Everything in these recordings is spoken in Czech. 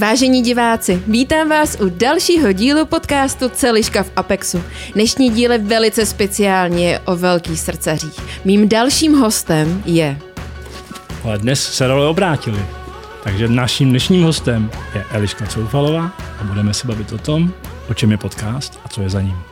Vážení diváci, vítám vás u dalšího dílu podcastu Celiška v Apexu. Dnešní díl je velice speciální, je o velkých srdcařích. Mým dalším hostem je... Ale dnes se role obrátili. Takže naším dnešním hostem je Eliška Coufalová a budeme se bavit o tom, o čem je podcast a co je za ním.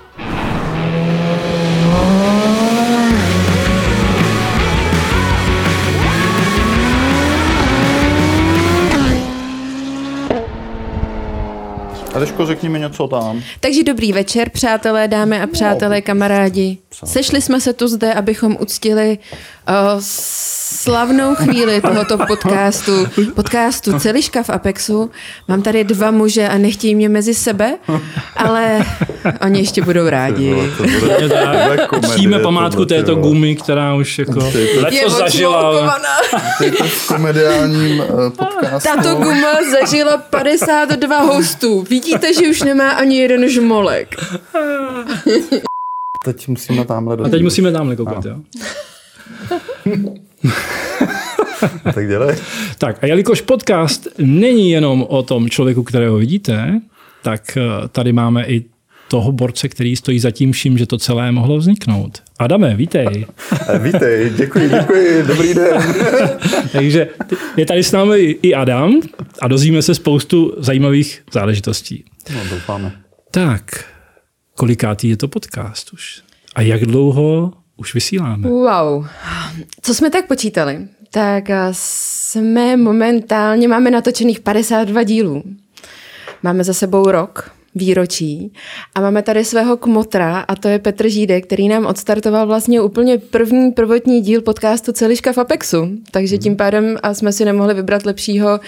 Eliško, řekni mi něco tam. Takže dobrý večer, přátelé, dámy a přátelé, kamarádi. Sešli jsme se tu zde, abychom uctili uh, slavnou chvíli tohoto podcastu, podcastu Celiška v Apexu. Mám tady dva muže a nechtějí mě mezi sebe, ale oni ještě budou rádi. Ctíme památku této gumy, která už jako leco zažila. Je to v komediálním uh, podcastu. Tato guma zažila 52 hostů. Vidíte, že už nemá ani jeden žmolek. Teď musíme tamhle do. A teď musíme tamhle koukat, jo? tak dělej. Tak a jelikož podcast není jenom o tom člověku, kterého vidíte, tak eh, tady máme i toho borce, který stojí za tím vším, že to celé mohlo vzniknout. Adame, vítej. vítej, děkuji, děkuji, dobrý den. Takže je tady s námi i Adam a dozvíme se spoustu zajímavých záležitostí. No, doufáme. Tak, kolikátý je to podcast už? A jak dlouho už vysíláme? Wow. Co jsme tak počítali? Tak jsme momentálně, máme natočených 52 dílů. Máme za sebou rok výročí a máme tady svého kmotra a to je Petr Žídek, který nám odstartoval vlastně úplně první prvotní díl podcastu Celiška v Apexu. Takže tím pádem jsme si nemohli vybrat lepšího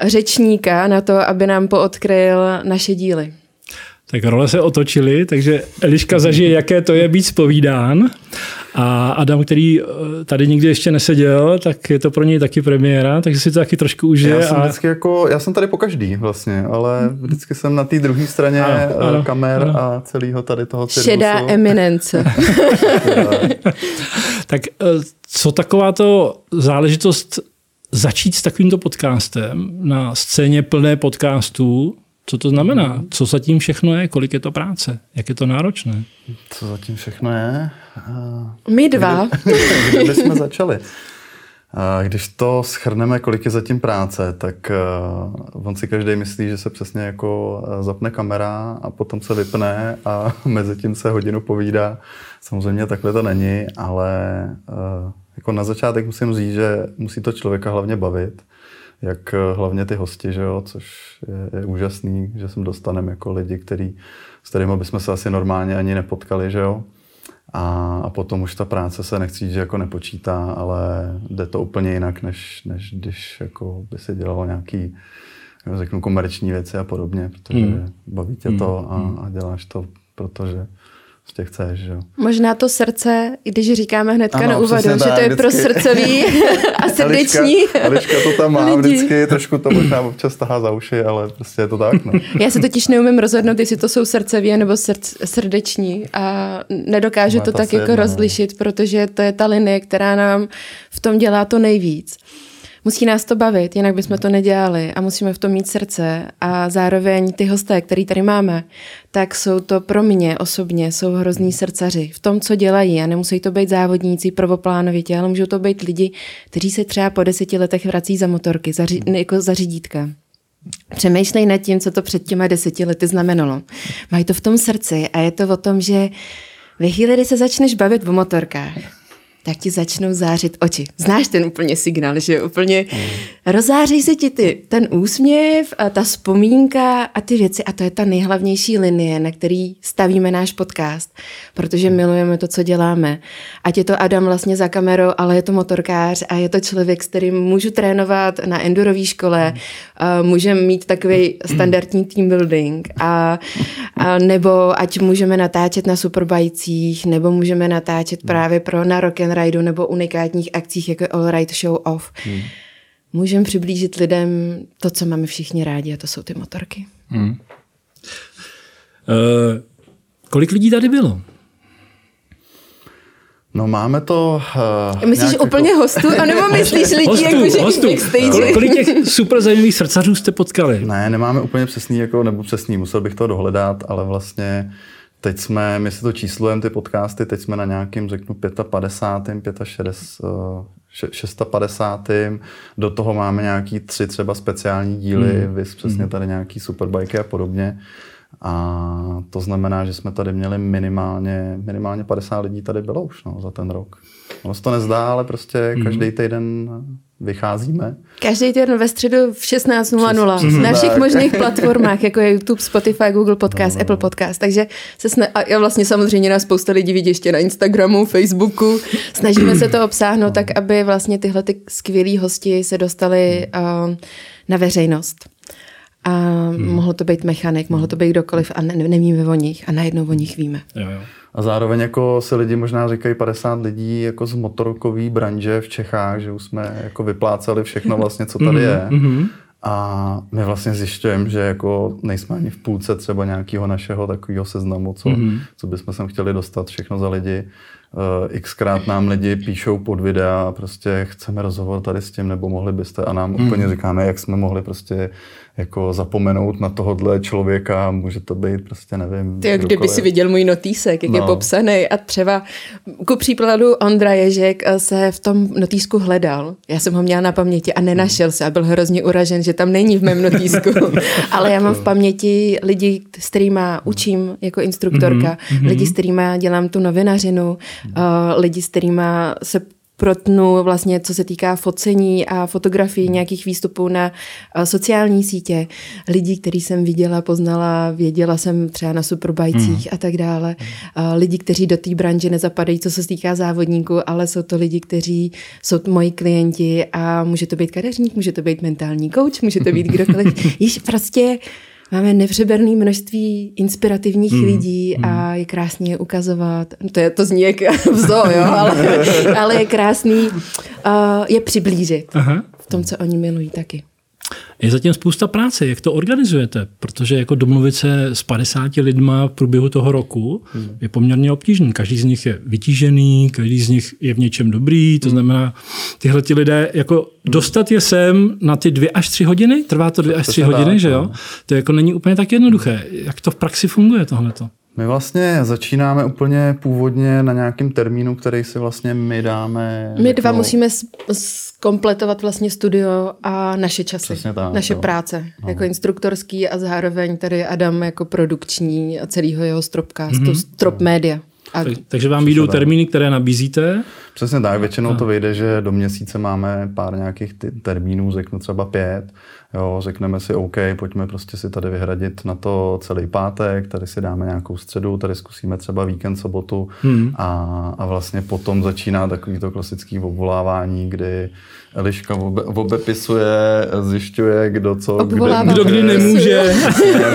řečníka na to, aby nám poodkryl naše díly. Tak role se otočily, takže Eliška zažije, jaké to je být spovídán. A Adam, který eh, tady nikdy ještě neseděl, tak je to pro něj taky premiéra, takže si to taky trošku užije. Já jsem, a... vždycky jako, já jsem tady po každý vlastně, ale vždycky jsem na té druhé straně ano, eh, ano, kamer ano. a celého tady toho cirkusu. Šedá eminence. tak eh, co taková to záležitost začít s takovýmto podcastem na scéně plné podcastů, co to znamená? Co zatím všechno je? Kolik je to práce? Jak je to náročné? Co zatím všechno je? My dva. Kde, kde bychom začali? Když to schrneme, kolik je zatím práce, tak on si každý myslí, že se přesně jako zapne kamera a potom se vypne a mezi tím se hodinu povídá. Samozřejmě takhle to není, ale jako na začátek musím říct, že musí to člověka hlavně bavit jak eh, hlavně ty hosti, že jo, což je, je úžasný, že sem dostaneme jako lidi, který, s kterými bychom se asi normálně ani nepotkali, že jo. A, a potom už ta práce se nechci říct, že jako nepočítá, ale jde to úplně jinak, než, než když jako by si dělalo nějaký, řeknu, komerční věci a podobně, protože hmm. baví tě to hmm. a, a děláš to, protože prostě chceš. Že? Možná to srdce, když říkáme hnedka ano, na úvodu, že to je vždycky. pro srdcový a srdeční Eliška, to tam má lidi. vždycky, trošku to možná občas tahá za uši, ale prostě je to tak. No. Já se totiž neumím rozhodnout, jestli to jsou srdceví nebo srdc, srdeční a nedokážu to tak jako jedno. rozlišit, protože to je ta linie, která nám v tom dělá to nejvíc. Musí nás to bavit, jinak bychom to nedělali a musíme v tom mít srdce a zároveň ty hosté, který tady máme, tak jsou to pro mě osobně, jsou hrozní srdcaři v tom, co dělají a nemusí to být závodníci prvoplánovitě, ale můžou to být lidi, kteří se třeba po deseti letech vrací za motorky, za, jako za řídítka. Přemýšlej nad tím, co to před těma deseti lety znamenalo. Mají to v tom srdci a je to o tom, že ve chvíli, kdy se začneš bavit o motorkách, tak ti začnou zářit oči. Znáš ten úplně signál, že úplně rozáří se ti ty, ten úsměv a ta vzpomínka a ty věci. A to je ta nejhlavnější linie, na který stavíme náš podcast, protože milujeme to, co děláme. Ať je to Adam vlastně za kamerou, ale je to motorkář a je to člověk, s kterým můžu trénovat na endurové škole, můžeme mít takový standardní team building. A, a nebo ať můžeme natáčet na superbajcích, nebo můžeme natáčet právě pro na rock and rideu nebo unikátních akcích, jako All Right Show Off. Hmm. Můžeme přiblížit lidem to, co máme všichni rádi, a to jsou ty motorky. Hmm. Uh, kolik lidí tady bylo? No máme to... Uh, myslíš nějak úplně jako... hostů, anebo myslíš lidí, hostů, jako, že hostů. backstage? Kolik, kolik těch super zajímavých srdcařů jste potkali? Ne, nemáme úplně přesný, jako, nebo přesný, musel bych to dohledat, ale vlastně teď jsme, my si to číslujeme, ty podcasty, teď jsme na nějakým, řeknu, 55. 65. 650. Do toho máme nějaký tři třeba speciální díly, hmm. vys přesně hmm. tady nějaký superbajky a podobně. A to znamená, že jsme tady měli minimálně, minimálně 50 lidí tady bylo už no, za ten rok. Ono se to nezdá, ale prostě mm. každý týden vycházíme. Každý týden ve středu v 16.00 na všech možných platformách, jako je YouTube, Spotify, Google Podcast, no, Apple Podcast. Takže se sna- a vlastně samozřejmě nás spousta lidí vidí ještě na Instagramu, Facebooku. Snažíme se to obsáhnout no. tak, aby vlastně tyhle ty skvělí hosti se dostali uh, na veřejnost. A hmm. mohlo to být mechanik, mohlo to být kdokoliv a ne, nevíme o nich a najednou o nich víme. Jo, jo. A zároveň jako se lidi možná říkají 50 lidí jako z motorkové branže v Čechách, že už jsme jako vypláceli všechno vlastně, co tady mhm, je. Mm-hmm. A my vlastně zjišťujeme, že jako nejsme ani v půlce třeba nějakého našeho takového seznamu, co, mm-hmm. co bychom sem chtěli dostat všechno za lidi. Uh, xkrát nám lidi píšou pod videa, prostě chceme rozhovor tady s tím, nebo mohli byste, a nám mm. úplně říkáme, jak jsme mohli prostě jako zapomenout na tohohle člověka, může to být prostě nevím. Ty, kdyby si viděl můj notýsek, jak no. je popsaný a třeba ku příkladu Ondra Ježek se v tom notýsku hledal. Já jsem ho měla na paměti a nenašel se a byl hrozně uražen, že tam není v mém notýsku. Ale já mám v paměti lidi, s kterými učím jako instruktorka, mm-hmm. lidi, s kterými dělám tu novinařinu, uh, lidi, s kterými se protnu vlastně, co se týká focení a fotografii nějakých výstupů na eh, sociální sítě. Lidí, který jsem viděla, poznala, věděla jsem třeba na superbajcích mm. a tak dále. Lidi, kteří do té branže nezapadají, co se týká závodníků, ale jsou to lidi, kteří jsou moji klienti a může to být kadeřník, může to být mentální coach, může to být kdokoliv. Již prostě Máme nevřeberné množství inspirativních mm, lidí mm. a je krásně je ukazovat. To, je, to zní jak vzo, jo, ale, ale je krásný uh, je přiblížit Aha. v tom, co oni milují taky. Je zatím spousta práce. Jak to organizujete? Protože jako domluvit se s 50 lidma v průběhu toho roku hmm. je poměrně obtížný. Každý z nich je vytížený, každý z nich je v něčem dobrý, to hmm. znamená, tyhle ti lidé, jako dostat je sem na ty dvě až tři hodiny, trvá to dvě až tři hodiny, dá, že jo? No. To jako není úplně tak jednoduché. Jak to v praxi funguje tohleto? My vlastně začínánáme úplně původně na nějakém termínu, který si vlastně my dáme. My dva jako... musíme skompletovat vlastně studio a naše časy, tak, naše jo. práce, no. jako instruktorský a zároveň tady Adam jako produkční a celého jeho stropcastu, mm-hmm. strop media. A... Tak, takže vám vyjdou termíny, které nabízíte? Přesně tak, většinou to vyjde, že do měsíce máme pár nějakých termínů, řeknu třeba pět, Jo, řekneme si OK, pojďme prostě si tady vyhradit na to celý pátek, tady si dáme nějakou středu, tady zkusíme třeba víkend, sobotu hmm. a, a vlastně potom začíná takový to klasický obvolávání, kdy Eliška obe, obepisuje, zjišťuje, kdo co, kde, kdo kdy nemůže.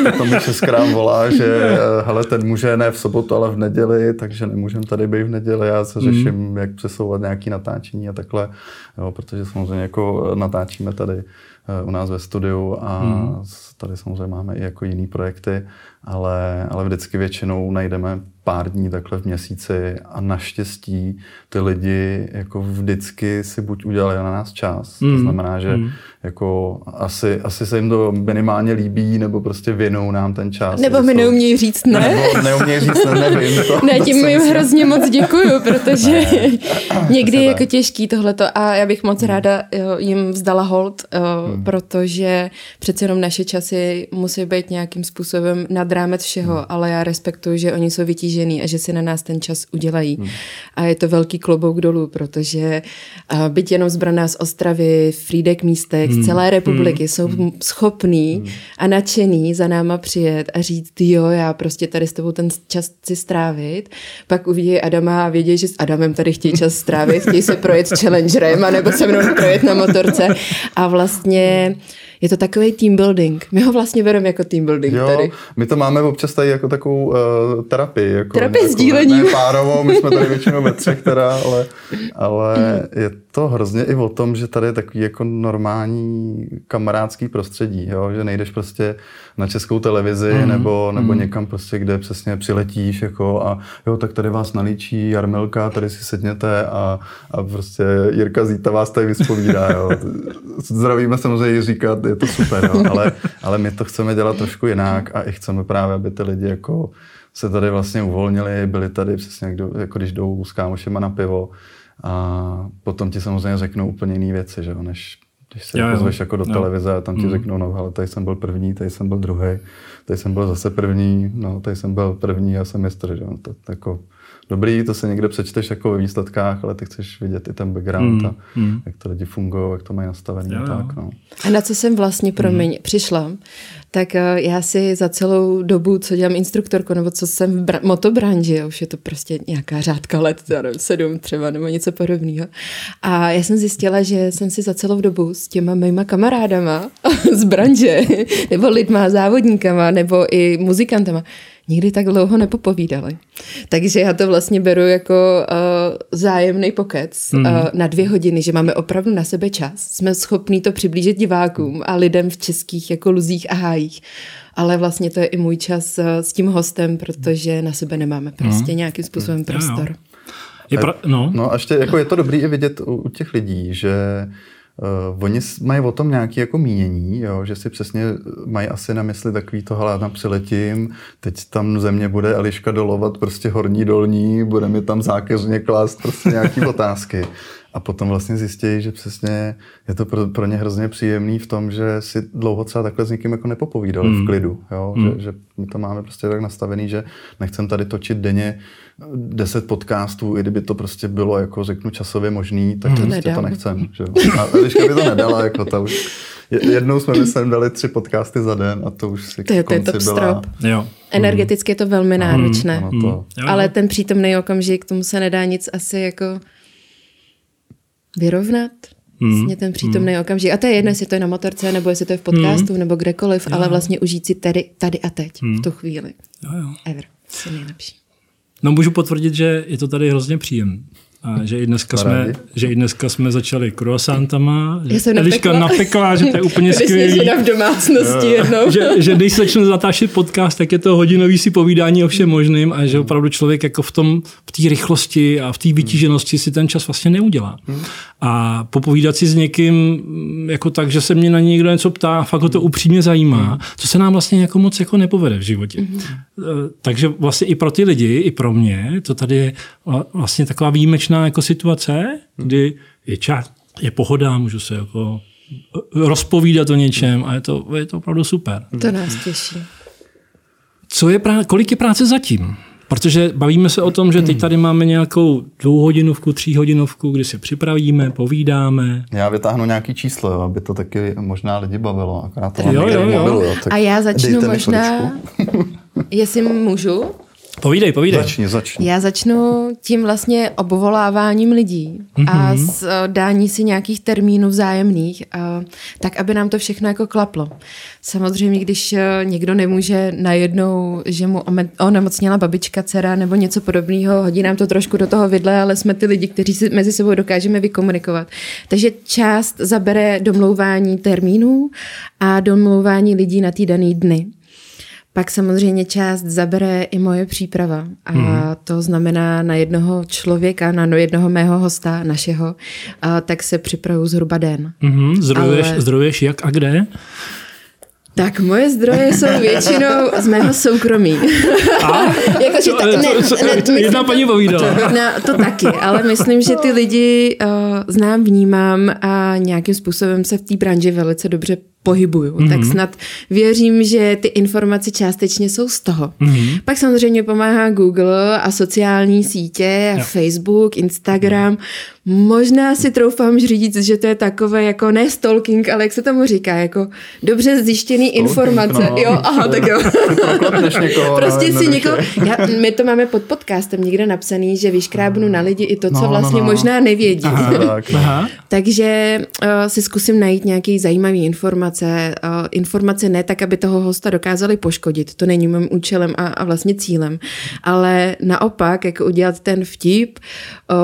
Potom mi šestkrát volá, že hele, ten může ne v sobotu, ale v neděli, takže nemůžeme tady být v neděli. Já se hmm. řeším, hmm. jak přesouvat nějaké natáčení a takhle, jo, protože samozřejmě jako natáčíme tady Eh, u nás ve studiu a hmm. tady samozřejmě máme i jako jiný projekty, ale, ale vždycky většinou najdeme pár dní takhle v měsíci a naštěstí ty lidi jako vždycky si buď udělali na nás čas, mm. to znamená, že mm. jako asi, asi se jim to minimálně líbí, nebo prostě věnou nám ten čas. Nebo mi neumějí říct ne. Nebo neumějí říct ne, nevím. To, ne, tím jim hrozně moc děkuju, protože ne. někdy je jako těžký tohleto a já bych moc hmm. ráda jo, jim vzdala hold, jo, hmm. protože přece jenom naše časy musí být nějakým způsobem nad rámec všeho, hmm. ale já respektuju, že oni jsou vytížený a že si na nás ten čas udělají. Hmm. A je to velký klobouk dolů, protože byť jenom zbraná z Ostravy, Frídek místek, hmm. z celé republiky hmm. jsou hmm. schopní hmm. a nadšený za náma přijet a říct, jo, já prostě tady s tebou ten čas chci strávit. Pak uvidí Adama a vědí, že s Adamem tady chtějí čas strávit, chtějí se projet s Challengerem, anebo se mnou projet na motorce. A vlastně Je to takový team building. My ho vlastně bereme jako team building jo, tady. My to máme občas tady jako takovou uh, terapii. Jako, terapii jako, sdílením. Ne párovou, my jsme tady většinou ve třech teda, ale, ale je to hrozně i o tom, že tady je takový jako normální kamarádský prostředí, jo? že nejdeš prostě na českou televizi mm. nebo, nebo mm. někam prostě, kde přesně přiletíš jako a jo, tak tady vás nalíčí Jarmilka, tady si sedněte a, a prostě Jirka Zíta vás tady vyspovídá. Jo? Zdravíme samozřejmě říkat, je to super, jo? Ale, ale my to chceme dělat trošku jinak a i chceme právě, aby ty lidi jako se tady vlastně uvolnili, byli tady přesně, jako, jako když jdou s kámošema na pivo a potom ti samozřejmě řeknou úplně jiné věci, že jo, než když se jo, pozveš jako do jo. televize a tam ti mm. řeknou, no ale tady jsem byl první, tady jsem byl druhý, tady jsem byl zase první, no tady jsem byl první a jsem mistr, že jo, to, to jako dobrý, to se někde přečteš jako ve výsledkách, ale ty chceš vidět i ten background mm, a mm. jak to lidi fungují, jak to mají nastavené a tak. No. A na co jsem vlastně pro mě mm. přišla, tak eh, já si za celou dobu, co dělám instruktorku, nebo co jsem v bra- motobranži, už je to prostě nějaká řádka let, nevím, sedm třeba, nebo něco podobného. A já jsem zjistila, že jsem si za celou dobu s těma mýma kamarádama z branže, nebo lidma, závodníkama, nebo i muzikantama, nikdy tak dlouho nepopovídali. Takže já to vlastně beru jako uh, zájemný pokec mm. uh, na dvě hodiny, že máme opravdu na sebe čas. Jsme schopní to přiblížit divákům a lidem v českých jako luzích a hájích. Ale vlastně to je i můj čas uh, s tím hostem, protože na sebe nemáme prostě mm. nějakým způsobem prostor. Je pra- no. no a ještě jako je to dobrý i vidět u, u těch lidí, že Uh, oni mají o tom nějaké jako mínění, jo, že si přesně mají asi na mysli takový to, hele, tam přiletím, teď tam země bude Eliška dolovat prostě horní dolní, bude mi tam zákeřně klást prostě nějaké otázky. A potom vlastně zjistí, že přesně je to pro, pro ně hrozně příjemný v tom, že si dlouho třeba takhle s někým jako nepopovídali mm. v hmm. klidu. Jo? Mm. Že, že my to máme prostě tak nastavený, že nechcem tady točit denně deset podcastů, i kdyby to prostě bylo, jako řeknu, časově možný, tak to prostě to nechcem. Že? A Eliška by to nedala, jako ta už. Jednou jsme myslím dali tři podcasty za den a to už si to je, to je top byla... strop. Jo. Energeticky je to velmi náročné. Mm, to... Ale ten přítomný okamžik, tomu se nedá nic asi jako vyrovnat. Hmm. Vlastně ten přítomný hmm. okamžik. A to je jedno, jestli to je na motorce, nebo jestli to je v podcastu, hmm. nebo kdekoliv, jo. ale vlastně užít si tady, tady a teď, hmm. v tu chvíli. Jo, jo. Ever. Jsi nejlepší. No můžu potvrdit, že je to tady hrozně příjemné. A že i dneska, jsme, že i dneska jsme začali croissantama. Já jsem Eliška napekla. napekla, že to je úplně skvělé. v domácnosti jednou. že, že když se začne zatáčet podcast, tak je to hodinový si povídání o všem možným a že opravdu člověk jako v tom, v té rychlosti a v té vytíženosti si ten čas vlastně neudělá. A popovídat si s někým jako tak, že se mě na něj někdo něco ptá, fakt ho to upřímně zajímá, co se nám vlastně jako moc jako nepovede v životě. Mm-hmm. Takže vlastně i pro ty lidi, i pro mě, to tady je vlastně taková výjimečná bezpečná jako situace, kdy je čas, je pohoda, můžu se jako rozpovídat o něčem a je to, je to opravdu super. To nás těší. Co je prá- kolik je práce zatím? Protože bavíme se o tom, že teď tady máme nějakou dvouhodinovku, tříhodinovku, kdy se připravíme, povídáme. Já vytáhnu nějaký číslo, aby to taky možná lidi bavilo. Akorát to jo, jo, jo. Mobilu, jo, A já začnu možná, jestli můžu, Povídej, povídej. Začni, začni. Já začnu tím vlastně obvoláváním lidí a mhm. s eh, dání si nějakých termínů vzájemných, a, tak aby nám to všechno jako klaplo. Samozřejmě, když eh, někdo nemůže najednou, že mu onemocněla babička, dcera nebo něco podobného, hodí nám to trošku do toho vidle, ale jsme ty lidi, kteří si mezi sebou dokážeme vykomunikovat. Takže část zabere domlouvání termínů a domlouvání lidí na ty daný dny. Pak samozřejmě část zabere i moje příprava. A mm. to znamená na jednoho člověka, na jednoho mého hosta, našeho, a tak se připravu zhruba den. Mm-hmm. Zdrojuješ, Ale... zdrojuješ jak a kde? Tak moje zdroje jsou většinou z mého soukromí. jako, že ta, ne, ne, ne, jedna paní povídala. No, to taky, ale myslím, že ty lidi uh, znám, vnímám a nějakým způsobem se v té branži velice dobře pohybuju, mm-hmm. tak snad věřím, že ty informace částečně jsou z toho. Mm-hmm. Pak samozřejmě pomáhá Google a sociální sítě, a Facebook, Instagram. Možná si troufám říct, že to je takové jako ne stalking, ale jak se tomu říká, jako dobře zjištěný stalking, informace. No. Jo, aha, tak jo. někoho, prostě si někoho, já, my to máme pod podcastem někde napsaný, že vyškrábnu na lidi i to, co no, no vlastně no, no. možná nevědí. Aha, tak, aha. Takže uh, si zkusím najít nějaký zajímavý informace. Uh, informace ne tak, aby toho hosta dokázali poškodit, to není mým účelem a, a vlastně cílem, ale naopak, jako udělat ten vtip, uh,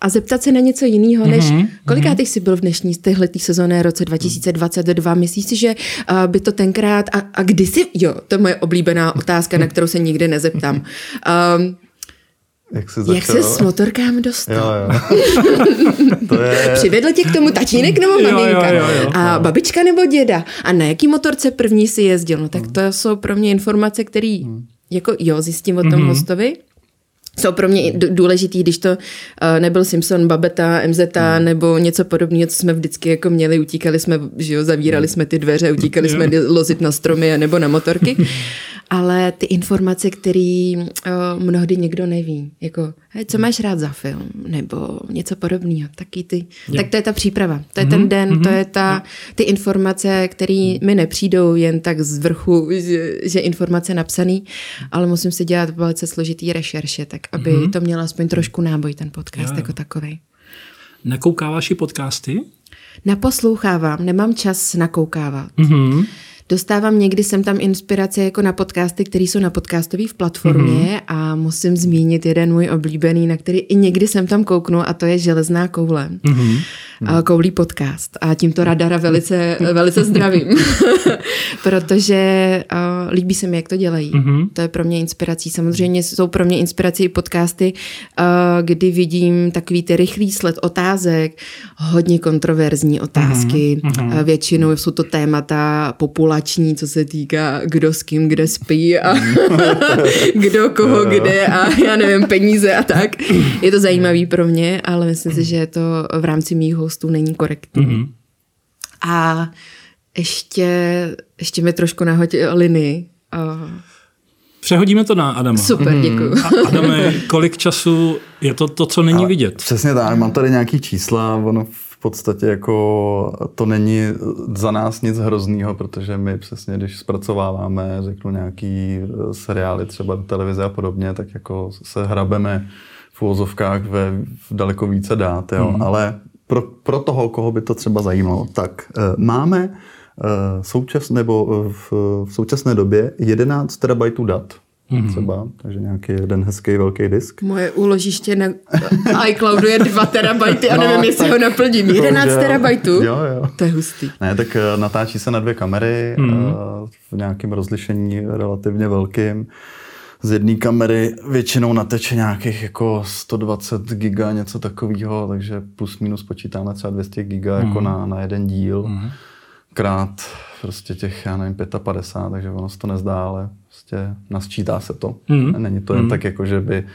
a zeptat se na něco jiného, než mm-hmm. kolikátých mhm. jsi byl v dnešní téhletý sezóně roce 2022? Myslíš si, že uh, by to tenkrát, a, a kdy jsi, jo, to je moje oblíbená otázka, na kterou se nikdy nezeptám. Um, jak jsi, Jak se s motorkám dostal? Jo, jo. to je... Přivedl tě k tomu tatínek nebo maminka? Jo, jo, jo, jo. A babička nebo děda? A na jaký motorce první si jezdil? No tak to jsou pro mě informace, které hmm. jako jo, zjistím o tom mm-hmm. hostovi, jsou pro mě důležitý, když to uh, nebyl Simpson, Babeta, MZ mm. nebo něco podobného, co jsme vždycky jako měli, utíkali jsme, že jo, zavírali jsme ty dveře, utíkali jsme lozit na stromy nebo na motorky. ale ty informace, které uh, mnohdy někdo neví, jako hej, co máš rád za film, nebo něco podobného, taky ty, jo. tak to je ta příprava, to je mm-hmm, ten den, mm-hmm, to je ta, ty informace, které mi nepřijdou jen tak z vrchu, že, že informace napsaný, ale musím si dělat velice složitý rešerše, tak aby mm-hmm. to mělo aspoň trošku náboj ten podcast jo. jako takový. Nakoukáváš i podcasty? Naposlouchávám, nemám čas nakoukávat. Mm-hmm. Dostávám někdy sem tam inspirace jako na podcasty, které jsou na podcastové platformě mm-hmm. a musím zmínit jeden můj oblíbený, na který i někdy jsem tam kouknu a to je Železná koule. Mm-hmm. Koulí podcast a tímto radara velice, velice zdravím, protože líbí se mi, jak to dělají. Mm-hmm. To je pro mě inspirací. Samozřejmě jsou pro mě inspirací podcasty, uh, kdy vidím takový ty rychlý sled otázek, hodně kontroverzní otázky. Mm-hmm. Většinou jsou to témata populační, co se týká kdo s kým kde spí a kdo koho kde a já nevím, peníze a tak. Je to zajímavý pro mě, ale myslím si, že to v rámci mých hostů není korektní. Mm-hmm. A ještě, ještě mi trošku nahodil linii. Přehodíme to na Adama. Super, mhm. děkuji. A Adame, kolik času je to to, co není Ale vidět? Přesně tak, mám tady nějaký čísla, ono v podstatě jako to není za nás nic hroznýho, protože my přesně, když zpracováváme, řeknu nějaký eh, seriály třeba do televize a podobně, tak jako se hrabeme v úvozovkách ve v daleko více dát, jo. Mm. Ale pro, pro toho, koho by to třeba zajímalo, tak e, máme součas, nebo v, v současné době 11 terabajtů dat. Mm-hmm. Třeba, takže nějaký jeden hezký velký disk. Moje úložiště na iCloudu je 2 terabajty a no, nevím, jestli ho naplním. 11 že, terabajtů? Jo, jo. To je hustý. Ne, tak natáčí se na dvě kamery mm-hmm. v nějakém rozlišení relativně velkým z jedné kamery většinou nateče nějakých jako 120 giga, něco takového, takže plus minus počítáme třeba 200 giga mm. jako mhm. na, na jeden díl. Mm. Krát prostě těch, já nevím, 55, takže ono se to nezdá, ale prostě nasčítá se to. Mm. Není to jen mm. tak jako, že by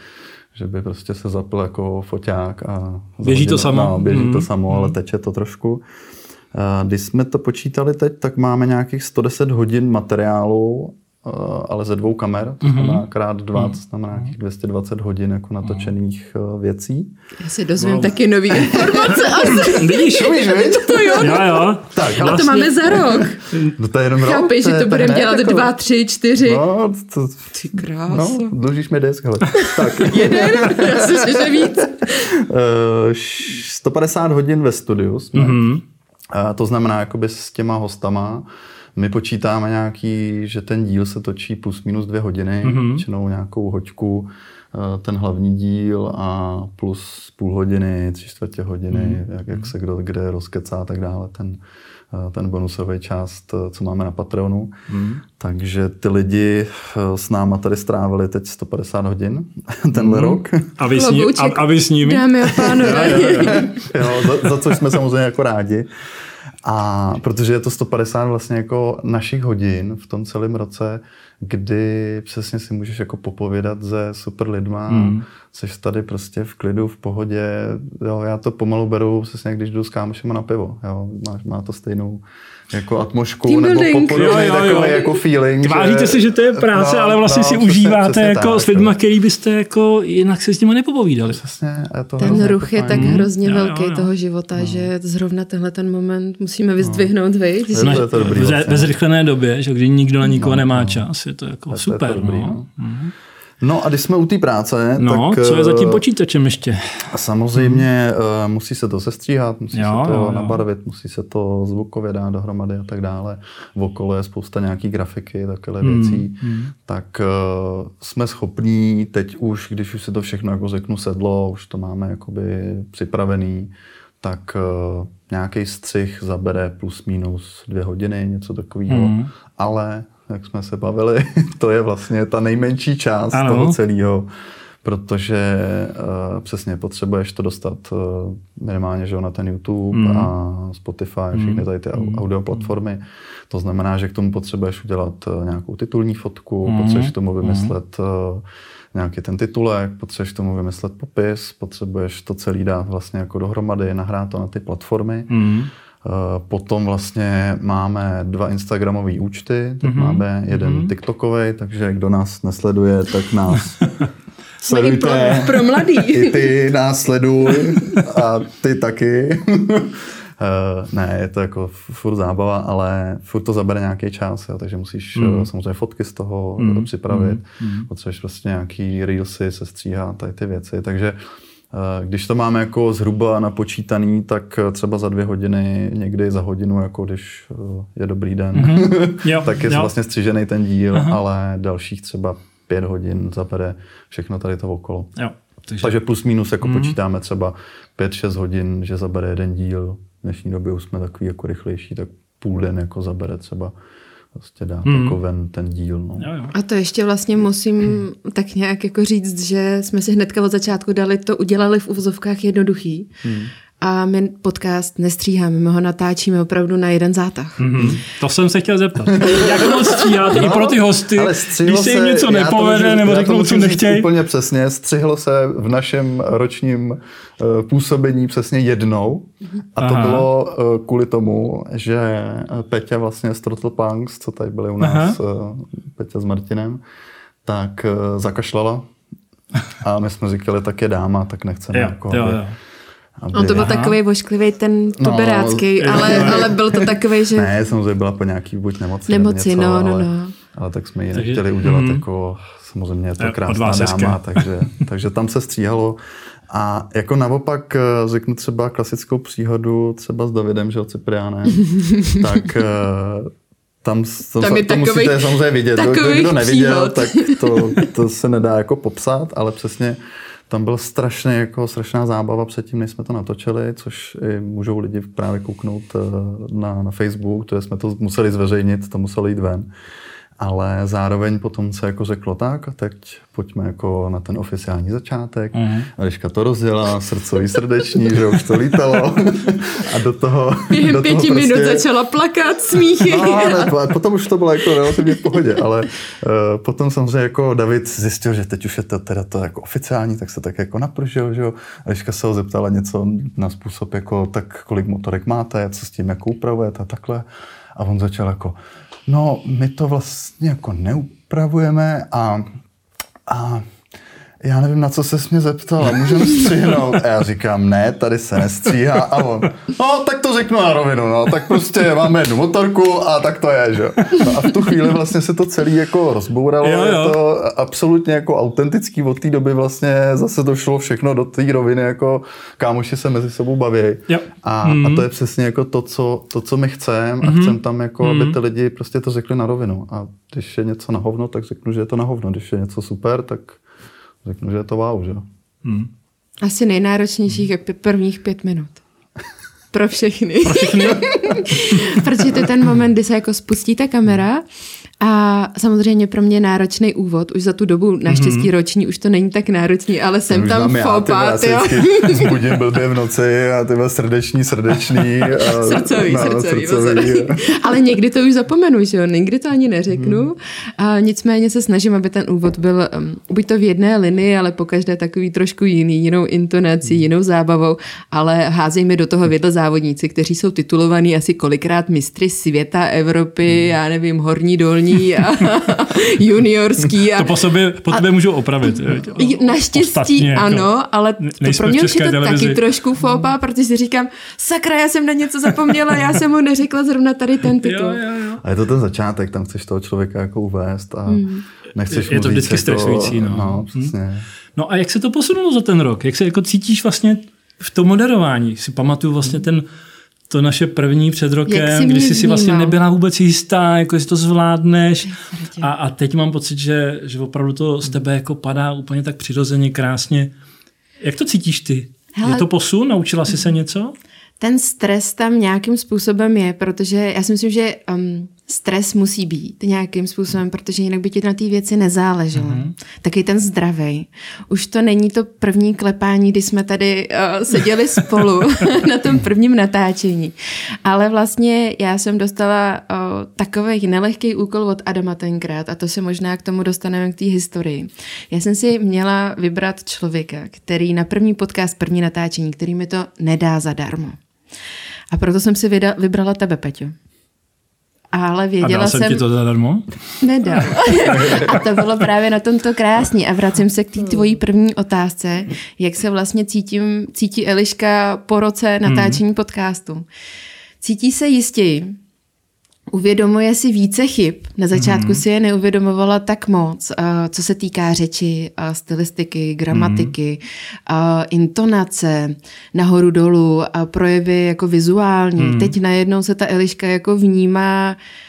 že by prostě se zapl jako foťák a... Běží to samo. No, běží mm. to samo, ale mhm. teče to trošku. Když jsme to počítali teď, tak máme nějakých 110 hodin materiálu Eh, ale ze dvou kamer, to znamená mm-hmm. krát dva, to znamená nějakých 220 hodin jako natočených uh, věcí. Já si dozvím wow. taky nový informace. Vidíš, umíš, To jo. jo, jo. Tak, a vlastně... to máme za rok. No to je jenom rok. Chápeš, že to budeme dělat jako... dva, tři, čtyři. No, to... Ty krás. No, dlužíš mi desk, hele. tak. Jeden, já si že víc. Uh, 150 hodin ve studiu jsme. Mm-hmm. Uh, to znamená jakoby s těma hostama. My počítáme nějaký, že ten díl se točí plus minus dvě hodiny, mm-hmm. většinou nějakou hoďku, eh, ten hlavní díl a plus půl hodiny, tři čtvrtě hodiny, mm-hmm. jak, jak se kdo kde rozkecá a tak dále, ten, eh, ten bonusový část, eh, co máme na Patreonu. Mm. Takže ty lidi s náma tady strávili teď 150 hodin tenhle mm. rok. A vy, s ní, a, a vy s nimi? Dámy a pánové. jo, za, za což jsme samozřejmě jako rádi. A protože je to 150 vlastně jako našich hodin v tom celém roce, kdy přesně si můžeš jako popovědat se super lidma, mm. seš tady prostě v klidu, v pohodě, jo, já to pomalu beru přesně, když jdu s kámošema na pivo, jo, má, má to stejnou jako atmošku Team nebo building. podobný Jo, takový jako feeling. Tváříte si, že to je práce, No, ale vlastně no, si přesně- užíváte přesně jako tak, s lidma, jo. který byste jako jinak se s nimi nepopovídali. Přesně, a to Ten ruch je tak fajn. hrozně Jo, jo, velký jo. toho života, že zrovna tenhle ten moment musíme vyzdvihnout, vy. Je to- je to dobrý v, vlastně. ve zrychlené době, že kdy nikdo na nikoho No, nemá no. čas, je to jako Je to- super. je to dobrý, no. no. No a když jsme u té práce, no, tak... co je za tím eh, počítačem ještě? A samozřejmě uh, musí se to sestříhat, musí Jo, se to jo, jo. nabarvit, musí se to zvukově dát dohromady a tak dále. V okolo je spousta nějaký grafiky, takové Hmm, věcí. Tak uh, jsme schopní teď už, když už si to všechno jako řeknu sedlo, už to máme jakoby připravený, tak uh, nějaký střih zabere plus minus dvě hodiny, něco takového. Mhm. Ale, jak jsme se bavili, to je vlastně ta nejmenší část Ano. toho celého protože uh, přesně potřebuješ to dostat uh, minimálně že jo, na ten YouTube Mm. a Spotify, všechny tady ty au- audio platformy. To znamená, že k tomu potřebuješ udělat uh, nějakou titulní fotku, Mm. potřebuješ k tomu vymyslet uh, nějaký ten titulek, potřebuješ tomu vymyslet popis, potřebuješ to celý dát vlastně jako dohromady, nahrát to na ty platformy. Mm. Potom vlastně máme dva Instagramové účty, tak Mhm. máme jeden TikTokový, takže kdo nás nesleduje, tak nás i pro, sledujte. pro mladý. I ty nás sleduj a ty taky. Uh, ne, je to jako furt zábava, ale furt to zabere nějaký čas, jo, takže musíš Mm. mm. samozřejmě fotky z toho Mm. připravit, Mm. mm. potřebuješ prostě nějaký reelsy, se stříhat, tady ty věci, takže eh, když to máme jako zhruba napočítaný, tak eh, třeba za dvě hodiny, někdy za hodinu, jako když eh, je dobrý den, Mhm. Jo, tak je jo. vlastně střižený ten díl, Aha. ale dalších třeba pět hodin zabere všechno tady to okolo. Jo. Takže, Takže plus minus jako Mhm. mm. počítáme třeba 5-6 hodin, že zabere jeden díl. V dnešní době už jsme takový jako rychlejší, tak půl den jako zabere třeba prostě dát Mhm. mm. jako ven ten díl. No. jo, jo. A to ještě vlastně musím tak nějak jako říct, že jsme si hnedka od začátku dali to, udělali v uvozovkách jednoduchý. Hmm. A my podcast nestříháme, my ho natáčíme opravdu na jeden zátah. Mhm. To jsem se chtěl zeptat. Jak moc stříháte i pro ty hosty, No, když se jim něco to nepovede můžu- nebo to řeknou, co nechtějí? Úplně přesně, střihlo se v našem ročním uh, působení přesně jednou. A to Aha. bylo uh, kvůli tomu, že Peťa vlastně z Throttle Punks, co tady byli u nás, uh, Peťa s Martinem, tak uh, zakašlala. A my jsme říkali, tak je dáma, tak nechceme Jo, jako, jo, jo. aby- On to byl Aha. takový vošklivý, ten No, tuberácký, jo, ale, ale byl to takový, že Ne, samozřejmě byla po nějaký buď nemoci. Nemoci, něco, no, no, ale, no. ale tak jsme ji Takže- nechtěli udělat mhm. jako, samozřejmě je to krásná dáma, takže, takže tam se stříhalo. A jako naopak eh, řeknu třeba klasickou příhodu třeba s Davidem, že jo, Cipriánem, tak eh, tam, to, Tam je to takovej- musíte samozřejmě vidět. Kdo, kdo, takový kdo neviděl, příhod. tak to, to se nedá jako popsat, ale přesně tam byl strašně, jako strašná zábava předtím, než jsme to natočili, což i můžou lidi právě kouknout eh, na, na Facebook, to jsme to museli zveřejnit, to muselo jít ven. Ale zároveň potom se jako řeklo tak a teď pojďme jako na ten oficiální začátek. Mhm. Eliška to rozdělala, srdcový srdeční, že už to lítalo. a do toho... během do toho pěti minut prostě- začala plakat, smíchy. No, ne, po- potom už to bylo jako relativně v pohodě, ale uh, potom samozřejmě jako David zjistil, že teď už je to teda to jako oficiální, tak se tak jako napržil, že jo. Eliška se ho zeptala něco na způsob jako, tak kolik motorek máte, co s tím jako upravujete a takhle. A on začal jako, no my to vlastně jako neupravujeme a, a já nevím, na co se mě zeptala, můžeme stříhnout? A já říkám, ne, tady se nestříhá. A on, no, tak to řeknu na rovinu, no, tak prostě máme jednu motorku a tak to je, že jo. No a v tu chvíli vlastně se to celé jako rozbouralo, Jo, jo. je to absolutně jako autentický, od té doby vlastně zase došlo všechno do té roviny, jako kámoši se mezi sebou baví. Jo. A, Mhm. a to je přesně jako to, co, to, co my chceme a chceme tam jako, Mhm. aby ty lidi prostě to řekli na rovinu. A když je něco na hovno, tak řeknu, že je to na hovno. Když je něco super, tak řeknu, že je to wow, že. Hmm. Asi nejnáročnějších je p- prvních pět minut. Pro všechny. Pro všechny? Protože to je ten moment, kdy se jako spustí ta kamera A samozřejmě pro mě náročný úvod, už za tu dobu, naštěstí mm-hmm. roční, už to není tak náročný, ale jsem tam fopa, ty zbudím blbě v noci a ty srdeční, srdečný. A, srdcový, no, srdcový. srdcový. ale někdy to už zapomenu, že jo, někdy to ani neřeknu. Mm. A nicméně se snažím, aby ten úvod byl um, buď to v jedné linii, ale pokaždé takový trošku jiný, jinou intonací, mm. jinou zábavou, ale házej mi do toho vědl závodníci, kteří jsou titulovaní asi kolikrát mistry světa, Evropy, mm. já nevím, horní, dolní, a juniorský. A, to po sobě, po tebe můžu opravit. Naštěstí Ostatně, jako ano, ale to pro mě už je to televizi. taky trošku fopa, protože si říkám, sakra, já jsem na něco zapomněla, já jsem mu neřekla zrovna tady ten titul. Jo, jo, jo. A je to ten začátek, tam chceš toho člověka jako uvést a hmm. nechceš Je, je to vždycky jako, stresující. No. No, přesně. Hmm. no a jak se to posunulo za ten rok? Jak se jako cítíš vlastně v tom moderování? Si pamatuju vlastně ten to naše první před rokem, kdy jsi si vlastně nebyla vůbec jistá, jako jestli to zvládneš. A, a teď mám pocit, že, že opravdu to z tebe jako padá úplně tak přirozeně, krásně. Jak to cítíš ty? Hele, je to posun? Naučila jsi se něco? Ten stres tam nějakým způsobem je, protože já si myslím, že um, stres musí být nějakým způsobem, protože jinak by ti na té věci nezáleželo. Mm-hmm. Taky ten zdravý. Už to není to první klepání, kdy jsme tady uh, seděli spolu na tom prvním natáčení. Ale vlastně já jsem dostala uh, takový nelehký úkol od Adama tenkrát a to se možná k tomu dostaneme k té historii. Já jsem si měla vybrat člověka, který na první podcast, první natáčení, který mi to nedá zadarmo. A proto jsem si vybrala tebe, Peťo ale věděla a dal jsem... ti to zadarmo? Nedal. a to bylo právě na tomto krásný. A vracím se k té tvojí první otázce, jak se vlastně cítím, cítí Eliška po roce natáčení hmm. podcastu. Cítí se jistěji, Uvědomuje si více chyb. Na začátku hmm. si je neuvědomovala tak moc, uh, co se týká řeči, uh, stylistiky, gramatiky, uh, intonace, nahoru dolů, a projevy jako vizuální. Hmm. Teď najednou se ta Eliška jako vnímá uh,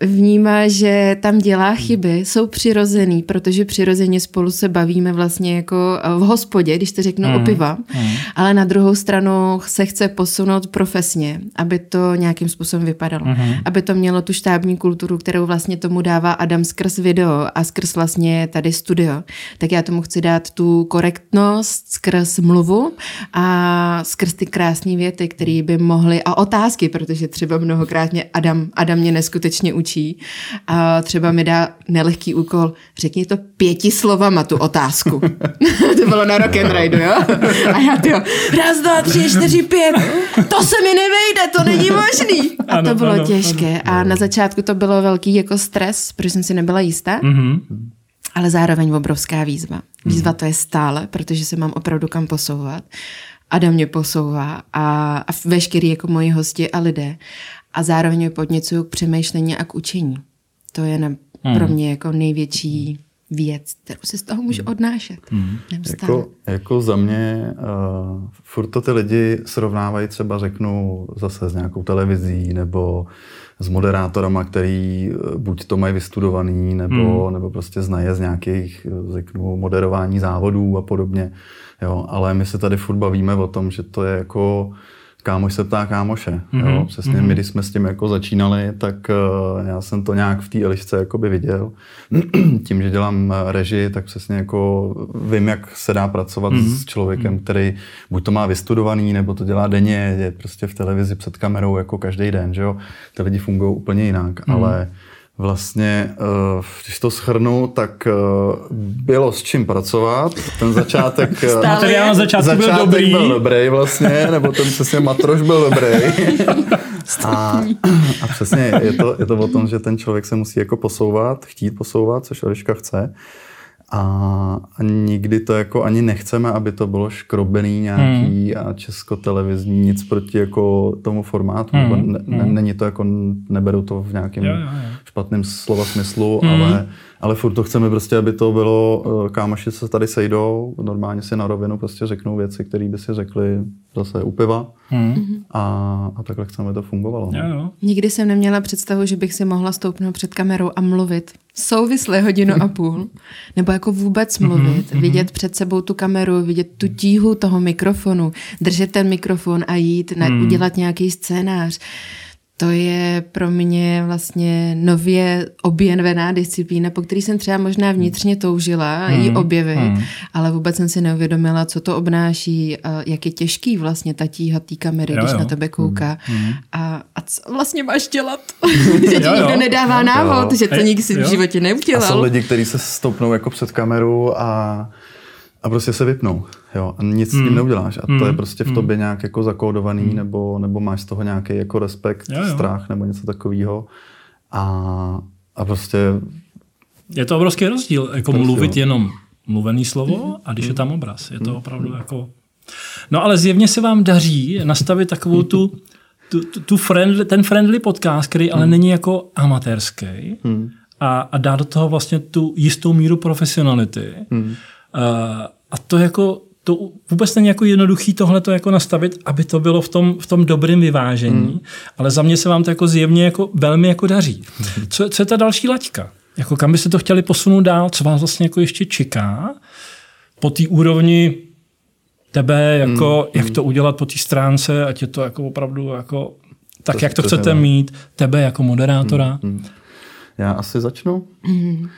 vnímá, že tam dělá chyby, jsou přirozený, protože přirozeně spolu se bavíme vlastně jako eh, v hospodě, když to řeknu mm. o piva, mm. ale na druhou stranu se chce posunout profesně, aby to nějakým způsobem vypadalo. Mm. Aby to mělo tu štábní kulturu, kterou vlastně tomu dává Adam skrz video a skrz vlastně tady studio. Tak já tomu chci dát tu korektnost skrz mluvu a skrz ty krásné věty, které by mohly, a otázky, protože třeba mnohokrát mě Adam, Adam mě neskutečně učí učí a třeba mi dá nelehký úkol, řekni to pěti slovama tu otázku. to bylo na rock and ride, jo? A já to raz, dva, tři, čtyři, pět, to se mi nevejde, to není možný. A ano, to bylo ano, těžké. Ano. A na začátku to bylo velký jako stres, protože jsem si nebyla jistá. Mm-hmm. Ale zároveň obrovská výzva. Výzva to je stále, protože se mám opravdu kam posouvat. Adam mě posouvá a, a veškerý jako moji hosti a lidé a zároveň mě podněcují k přemýšlení a k učení. To je na, hmm. pro mě jako největší věc, kterou si z toho můžu hmm. odnášet. Hmm. Jako, jako za mě uh, furt to ty lidi srovnávají třeba řeknu zase s nějakou televizí nebo s moderátorama, který eh, buď to mají vystudovaný, nebo, hmm. nebo prostě znají z nějakých, eh, řeknu, moderování závodů a podobně. Jo, ale my se tady furt bavíme o tom, že to je jako kámoš se ptá kámoše. Mm-hmm. Jo? Mhm, přesně mm-hmm. my, když jsme s tím jako začínali, tak uh, já jsem to nějak v té Elišce jakoby viděl. tím, že dělám eh, režii, tak přesně jako vím, jak se dá pracovat mm-hmm. s člověkem, mm-hmm. který buď to má vystudovaný, nebo to dělá denně, je prostě v televizi před kamerou jako každý den, že jo. Ty lidi fungují úplně jinak, mm-hmm. ale Vlastně, eh, když to schrnu, tak eh, bylo s čím pracovat. Ten začátek... Eh, Materiál na začátku začátek byl dobrý. byl dobrý vlastně, nebo ten přesně matroš byl dobrý. A, a přesně je to, je to o tom, že ten člověk se musí jako posouvat, chtít posouvat, což Eliška chce. A, nikdy to jako ani nechceme, aby to bylo škrobený nějaký hmm. a českotelevizní, nic proti jako tomu formátu. Hmm. Ne, ne, hmm. není to jako, neberu to v nějakém špatném slova smyslu, hmm. ale ale furt to chceme prostě, aby to bylo, eh, kámoši se tady sejdou, normálně si na rovinu prostě řeknou věci, které by si řekli zase u piva hmm. a, a takhle chceme, to fungovalo. Jo, jo. Nikdy jsem neměla představu, že bych si mohla stoupnout před kamerou a mluvit souvisle hodinu a půl, nebo jako vůbec mhm, mluvit, mm-hmm. vidět před sebou tu kameru, vidět tu tíhu toho mikrofonu, držet ten mikrofon a jít, na, mm. udělat nějaký scénář to je pro mě vlastně nově objevená disciplína, po který jsem třeba možná vnitřně toužila hmm. ji objevit, hmm. ale vůbec jsem si neuvědomila, co to obnáší, jak je těžký vlastně ta tíhat té kamery, jo, když jo. na tebe kouká. Hmm. hmm. A, a co vlastně máš dělat? že ti nikdo nedává návod, jo. že to nikdy si v životě neudělal. A jsou lidi, kteří se stoupnou jako před kameru a a prostě se vypnou, jo, a nic mm. s tím hmm. neuděláš. A mm. to je hmm. prostě v tobě hmm. nějak jako zakódovaný, mm. nebo, nebo máš z toho nějaký jako respekt, jo, jo. strach nebo něco takového. A, a prostě... Je to obrovský rozdíl, jako prostě mluvit jo. jenom mluvený slovo a když mm. je tam obraz. Je to opravdu jako... No ale zjevně se vám daří nastavit takovou tu, tu, tu friendly, ten friendly podcast, který ale není jako amatérský a, a dá do toho vlastně tu jistou míru profesionality. A to jako to vůbec není jako jednoduchý tohle to jako nastavit, aby to bylo v tom, v tom dobrém vyvážení, mm. ale za mě se vám to jako zjevně jako velmi jako daří. Co, co je ta další laťka? Jako kam byste to chtěli posunout dál? Co vás vlastně jako ještě čeká? Po té úrovni tebe, jako mm. jak to udělat po té stránce, ať je to jako opravdu jako tak, to, jak to, to chcete mít, tebe jako moderátora? Mm. Já asi začnu. Mm. Uh,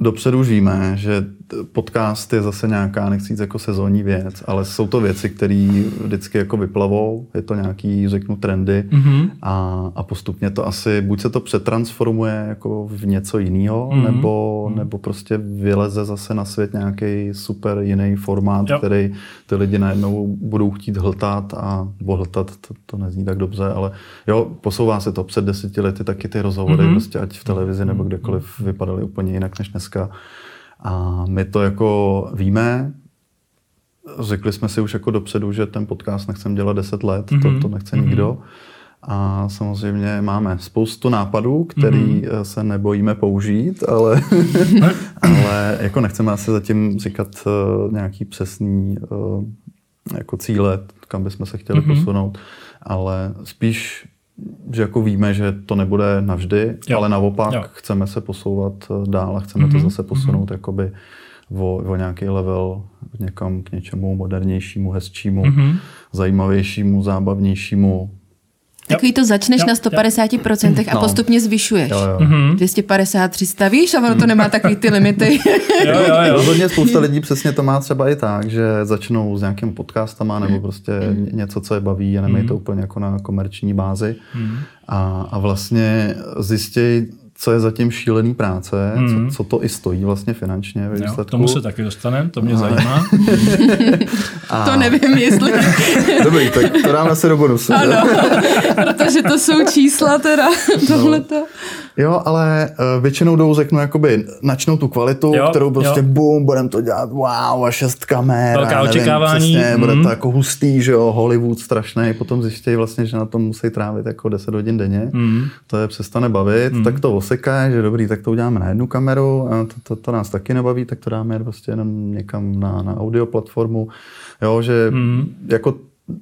dopředu už víme, že podcast je zase nějaká, nechci říct jako sezónní věc, ale jsou to věci, které vždycky jako vyplavou, je to nějaký, řeknu, trendy mm-hmm. a, a postupně to asi, buď se to přetransformuje jako v něco jiného, mm-hmm. nebo, mhm. nebo prostě vyleze zase na svět nějaký super jiný formát, jo. který ty lidi najednou budou chtít hltat a hltat, to, to nezní tak dobře, ale jo, posouvá se to. Před deseti lety taky ty rozhovory, mm-hmm. prostě ať v televizi nebo kdekoliv vypadaly úplně jinak než dneska. A my to jako víme, řekli jsme si už jako dopředu, že ten podcast nechceme dělat 10 let, mm-hmm. to, mhm. to nechce mm-hmm. nikdo. A samozřejmě máme spoustu nápadů, který mm-hmm. se nebojíme použít, ale, ale jako nechceme asi zatím říkat uh, nějaký přesný uh, jako cíle, kam bychom se chtěli mm-hmm. posunout, ale spíš že jako víme, že to nebude navždy, jo. ale naopak jo. chceme se posouvat eh, dál a chceme mm-hmm. to mhm. zase posunout mm-hmm. jakoby o, o nějaký level někam k něčemu modernějšímu, hezčímu, mm-hmm. zajímavějšímu, zábavnějšímu, Takový to začneš jo, na 150% jo. a no. postupně zvyšuješ. Jo, jo. 250, mhm. 300, víš, a ono to nemá takový ty limity. jo, jo, jo. Rozhodně spousta lidí přesně to má třeba i tak, že začnou s nějakým podcastama nebo prostě něco, co je baví a nemají to mhm. úplně jako na komerční bázi. Mhm. A, a vlastně zjistějí, co je zatím šílený práce, hmm. co, co to i stojí vlastně finančně ve výsledku. Jo, tomu se taky dostaneme, to mě Aha. zajímá. A... To nevím, jestli... Dobrý, tak to dáme se do bonusu. Ano, protože to jsou čísla teda, tohleto. No. Jo, ale uh, většinou jdou, řeknu, jakoby načnou tu kvalitu, jo, kterou prostě jo. bum, budeme to dělat, wow, a šest kamer. Velká nevím, očekávání. Přesně, mm. bude to jako hustý, že jo, Hollywood strašný, potom zjistějí vlastně, že na tom musí trávit jako 10 hodin denně, mm. to je přestane bavit, mm. tak to oseká, že dobrý, tak to uděláme na jednu kameru, a to, to, to nás taky nebaví, tak to dáme prostě jenom někam na, na audio platformu, jo, že mm. jako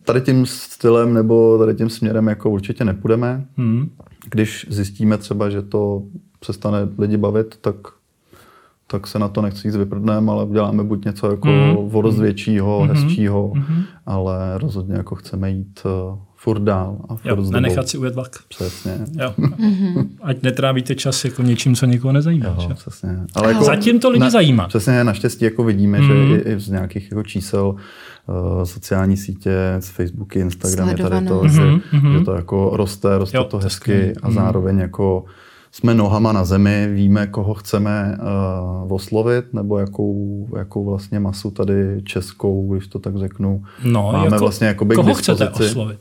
tady tím stylem nebo tady tím směrem jako určitě nepůjdeme. Mm. Když zjistíme třeba, že to přestane lidi bavit, tak, tak se na to nechci jít vyprdnem, ale uděláme buď něco jako mm. o dost většího, mm. hezčího, mm. ale rozhodně jako chceme jít uh, furt dál. A furt jo, nenechat si ujet vlak. Přesně. Jo. Ať netrávíte čas jako něčím, co někoho nezajímá. Jo, přesně. Ale jako, Zatím to lidi na, zajímá. Přesně, naštěstí jako vidíme, mm. že i, i z nějakých jako čísel uh, sociální sítě, z Facebooky, Instagram, je tady to, mm-hmm, že, mm-hmm. že to jako roste, roste jo, to hezky a mm. zároveň jako jsme nohama na zemi, víme, koho chceme uh, oslovit, nebo jakou, jakou vlastně masu tady českou, když to tak řeknu, no, máme jako, vlastně jakoby koho chcete oslovit?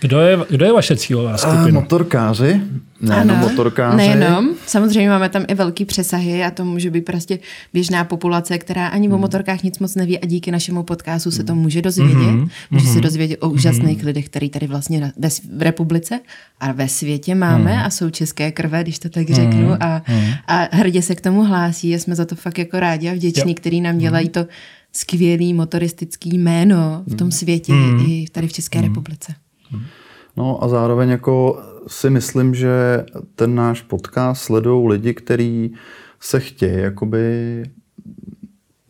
Kdo je, kdo je vaše cílová skupina? Uh, motorkáři, nejenom ano, motorkáři. Nejenom, samozřejmě máme tam i velký přesahy a to může být prostě běžná populace, která ani hmm. o motorkách nic moc neví a díky našemu podcastu se to může dozvědět. Hmm. Může hmm. se dozvědět o úžasných hmm. lidech, který tady vlastně ve, v republice a ve světě máme hmm. a jsou české krve, když to tak řeknu a, hmm. a hrdě se k tomu hlásí a jsme za to fakt jako rádi a vděční, který nám dělají to skvělý motoristický jméno v tom světě hmm. i tady v České hmm. republice. No a zároveň jako si myslím, že ten náš podcast sledují lidi, kteří se chtějí jakoby,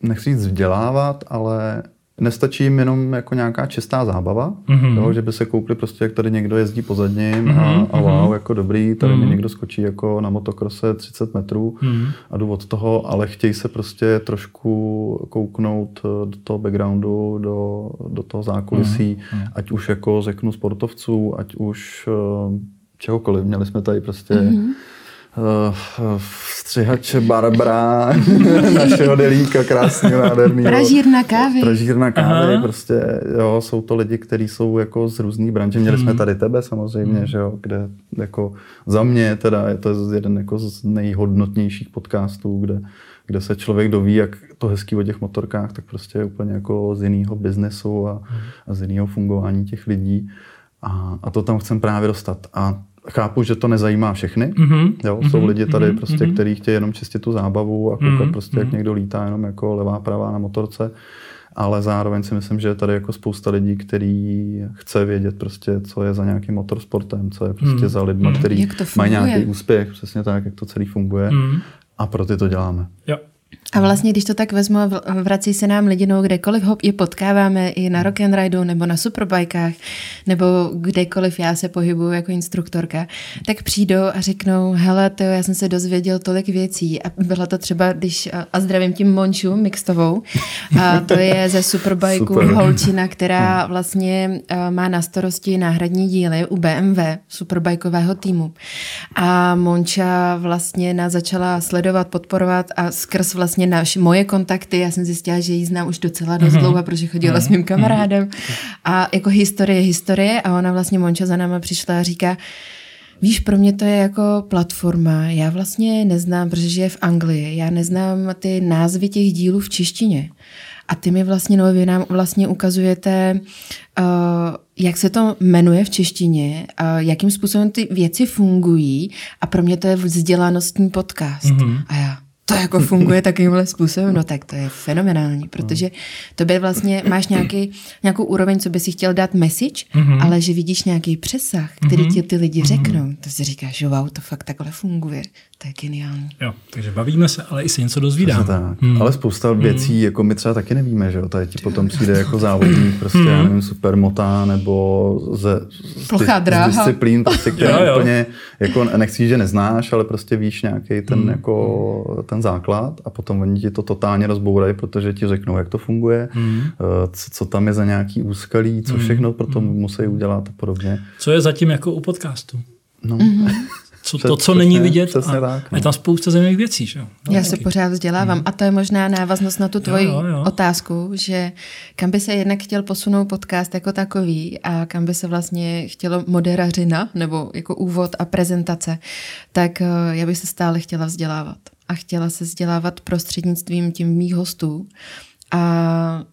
nechci říct vzdělávat, ale nestačí jim jenom jako nějaká čistá zábava, mm-hmm. jo, že by se koupili prostě, jak tady někdo jezdí pozadním mm-hmm. a, a wow, mhm. jako dobrý, tady mm-hmm. mi mhm. někdo skočí jako na motokrose 30 metrů mm-hmm. a jdu od toho, ale chtějí se prostě trošku kouknout do toho backgroundu, do, do toho zákulisí, mm-hmm. ať už jako řeknu sportovců, ať už uh, čehokoliv. Měli jsme tady prostě mm-hmm uh, střihače Barbara, našeho delíka krásného, nádherného. Pražírna kávy. Pražírna kávy, Aha. prostě, jo, jsou to lidi, kteří jsou jako z různých branží. Měli hmm. jsme tady tebe samozřejmě, hmm. že jo, kde jako za mě teda je to jeden jako z nejhodnotnějších podcastů, kde, kde se člověk doví, jak to hezký o těch motorkách, tak prostě je úplně jako z jiného biznesu a, hmm. a z jiného fungování těch lidí. A, a to tam chcem právě dostat. A chápu, že to nezajímá všechny. Mm-hmm. Jo, jsou mm-hmm. lidi tady, mm-hmm. prostě, mm-hmm. kteří chtějí jenom čistit tu zábavu a koukat mm-hmm. prostě, jak mm-hmm. někdo lítá jenom jako levá, pravá na motorce. Ale zároveň si myslím, že je tady jako spousta lidí, který chce vědět prostě, co je za nějakým motorsportem, co je prostě mm. za lidma, mm. který mají nějaký úspěch, přesně tak, jak to celý funguje. Mm. A pro ty to děláme. Jo. A vlastně, když to tak vezmu, vrací se nám lidi, no, kdekoliv ho je potkáváme, i na rock and rideu, nebo na superbajkách, nebo kdekoliv já se pohybuju jako instruktorka, tak přijdou a řeknou, hele, to já jsem se dozvěděl tolik věcí. A byla to třeba, když, a zdravím tím Monču Mixtovou, a to je ze superbajku Super. Holčina, která vlastně má na starosti náhradní díly u BMW, superbajkového týmu. A Monča vlastně nás začala sledovat, podporovat a skrz vlastně naš, moje kontakty, já jsem zjistila, že ji znám už docela dost mm-hmm. dlouho, protože chodila mm-hmm. s mým kamarádem a jako historie, historie a ona vlastně Monča za náma přišla a říká, Víš, pro mě to je jako platforma. Já vlastně neznám, protože je v Anglii, já neznám ty názvy těch dílů v češtině. A ty mi vlastně, no, vy nám vlastně ukazujete, uh, jak se to jmenuje v češtině, uh, jakým způsobem ty věci fungují a pro mě to je vzdělanostní podcast. Mm-hmm. A já, to jako funguje takovýmhle způsobem, no tak to je fenomenální, protože to by vlastně máš nějaký, nějakou úroveň, co by si chtěl dát message, mm-hmm. ale že vidíš nějaký přesah, který mm-hmm. ti ty lidi řeknou, mm-hmm. to si říkáš, že wow, to fakt takhle funguje. To je geniální. Jo, takže bavíme se, ale i se něco dozvídáme. Tak. Hmm. Ale spousta hmm. věcí, jako my třeba taky nevíme, že jo, tady ti potom přijde jako závodník, prostě, hmm. já nevím, supermota, nebo ze, z, z disciplín, prostě, který jo, jo. úplně, jako nechci, že neznáš, ale prostě víš nějaký ten, hmm. jako, ten základ a potom oni ti to totálně rozbourají, protože ti řeknou, jak to funguje, hmm. Eh, co, co tam je za nějaký úskalí, co hmm. všechno pro to hmm. musí udělat a podobně. Co je zatím jako u podcastu? No. Mm-hmm. co, to, co přesně, není vidět. Přesně a, tak, no. je tam spousta zajímavých věcí. Že? No, Já se pořád vzdělávám. Hmm. A to je možná návaznost na tu tvoji jo, jo, jo. otázku, že kam by se jednak chtěl posunout podcast jako takový a kam by se vlastně chtělo moderařina nebo jako úvod a prezentace, tak eh, já bych se stále chtěla vzdělávat. A chtěla se vzdělávat prostřednictvím tím mých hostů. A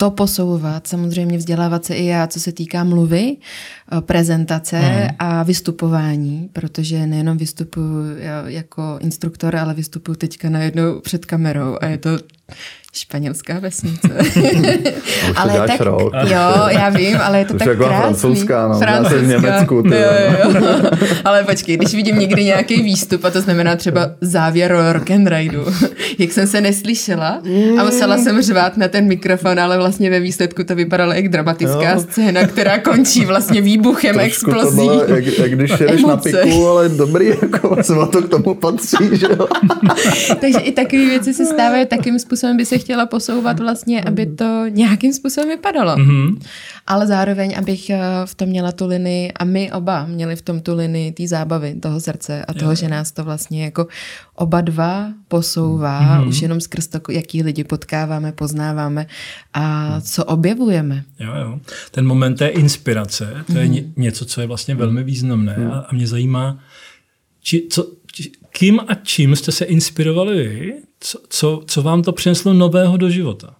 to posouvat, samozřejmě vzdělávat se i já, co se týká mluvy, eh, prezentace mm. a vystupování, protože nejenom vystupuji jako instruktor, ale vystupuji teďka najednou před kamerou a je to Španělská vesnice. ale tak, rok. jo, já vím, ale je to Už tak jako krásný. francouzská, no, francouzská. v Německu. Ty, jo, jo. ale počkej, když vidím někdy nějaký výstup, a to znamená třeba závěr rock and rideu, jak jsem se neslyšela a musela jsem řvát na ten mikrofon, ale vlastně ve výsledku to vypadalo jak dramatická jo. scéna, která končí vlastně výbuchem, Trošku explozí. To bylo, jak, jak když jedeš na piku, ale dobrý, jako to k tomu patří, že jo. Takže i takové věci se stávají, takým způsobem by se chtěla posouvat vlastně, aby to nějakým způsobem vypadalo. Mm-hmm. Ale zároveň, abych eh, v tom měla tu linii a my oba měli v tom tu linii té zábavy, toho srdce a toho, jo. že nás to vlastně jako oba dva posouvá, mm-hmm. už jenom skrz to, jaký lidi potkáváme, poznáváme a co objevujeme. Jo, jo. Ten moment té inspirace, to je mm-hmm. něco, co je vlastně velmi významné mm. a, a mě zajímá, či, co, či, kým a čím jste se inspirovali vy co, co, co vám to přineslo nového do života.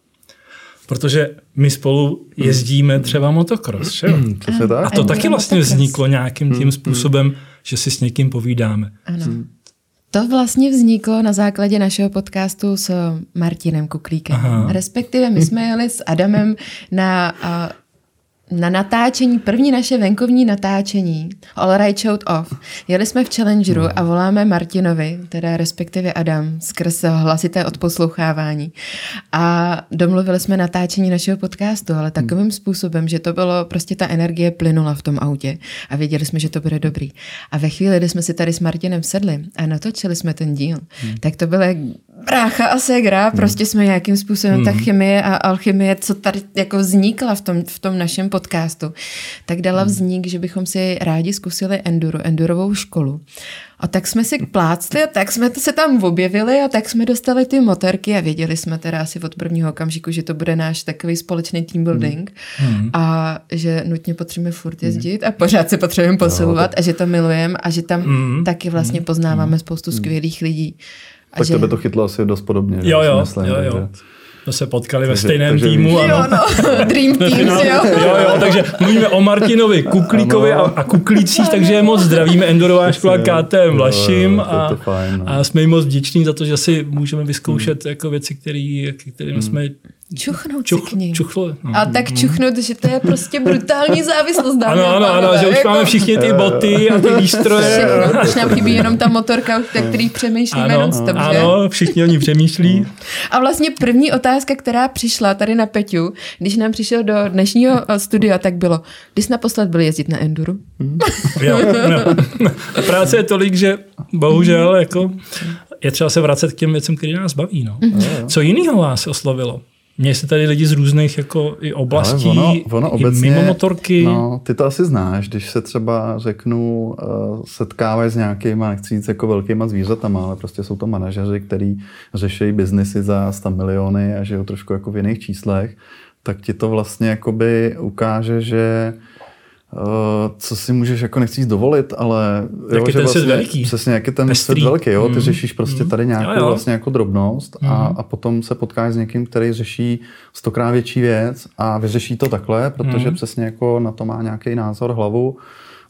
Protože my spolu jezdíme třeba motocross, že? tak. A to taky vlastně vzniklo nějakým tím hmm. způsobem, že si s někým povídáme. Ano. To vlastně vzniklo na základě našeho podcastu s Martinem Kuklíkem. Aha. Respektive my jsme jeli s Adamem na na natáčení, první naše venkovní natáčení, All Right Showed Off. Jeli jsme v Challengeru a voláme Martinovi, teda respektive Adam, skrz hlasité odposlouchávání. A domluvili jsme natáčení našeho podcastu, ale takovým způsobem, že to bylo, prostě ta energie plynula v tom autě a věděli jsme, že to bude dobrý. A ve chvíli, kdy jsme si tady s Martinem sedli a natočili jsme ten díl, hmm. tak to bylo brácha a segra, hmm. prostě jsme nějakým způsobem, hmm. ta chemie a alchymie, co tady jako vznikla v tom, v tom našem podcastu, tak dala hmm. vznik, že bychom si rádi zkusili enduro, endurovou školu. A tak jsme si plácli a tak jsme se tam objevili a tak jsme dostali ty motorky a věděli jsme teda asi od prvního okamžiku, že to bude náš takový společný team building hmm. a že nutně potřebujeme furt jezdit a pořád se potřebujeme posouvat a že to milujeme a že tam hmm. taky vlastně poznáváme spoustu skvělých lidí. A tak že... tebe to chytlo asi dost podobně. Jo, jo, myslím, jo, jo. Takže jsme se potkali takže, ve stejném týmu. Víš, ano. Jo, no, Dream Team, no, jo. jo. jo, takže mluvíme o Martinovi Kuklíkovi a, a Kuklících, takže je moc zdravíme Endurová škola KTM Vlašim a, fajn, no. a jsme jim moc vděční za to, že si můžeme vyzkoušet hmm. jako věci, které, kterými hmm. jsme Čuchnout Čuch, si k ním. Čuchlo, no. A tak čuchnout, že to je prostě brutální závislost. Ano, ano, ano, že už jako... máme všichni ty boty a ty výstroje. Už nám chybí jenom ta motorka, o který přemýšlíme ano, non-stop, Ano, všichni o ní přemýšlí. A vlastně první otázka, která přišla tady na Peťu, když nám přišel do dnešního eh, studia, tak bylo, když jsi naposled byl jezdit na enduru? jo, jo. Práce je tolik, že bohužel jako je třeba se vracet k těm věcem, které nás baví. No. Co jiného vás oslovilo? Měli jste tady lidi z různých jako i oblastí, ono, ono obecně, i mimo motorky. No, ty to asi znáš, když se třeba řeknu, uh, setkávají s nějakýma, nechci říct jako velkýma zvířatama, ale prostě jsou to manažeři, kteří řeší biznisy za 100 miliony a žijou trošku jako v jiných číslech, tak ti to vlastně jakoby ukáže, že Uh, co si můžeš, jako nechci dovolit, ale jo, je že ten vlastně, veliký. Přesně, jak je ten Pestrý. svět velký, jo? Ty mm. řešíš prostě mm. tady nějakou jo, jo. vlastně jako drobnost mm. a, a potom se potkáš s někým, který řeší stokrát větší věc a vyřeší to takhle, protože mm. přesně jako na to má nějaký názor, hlavu,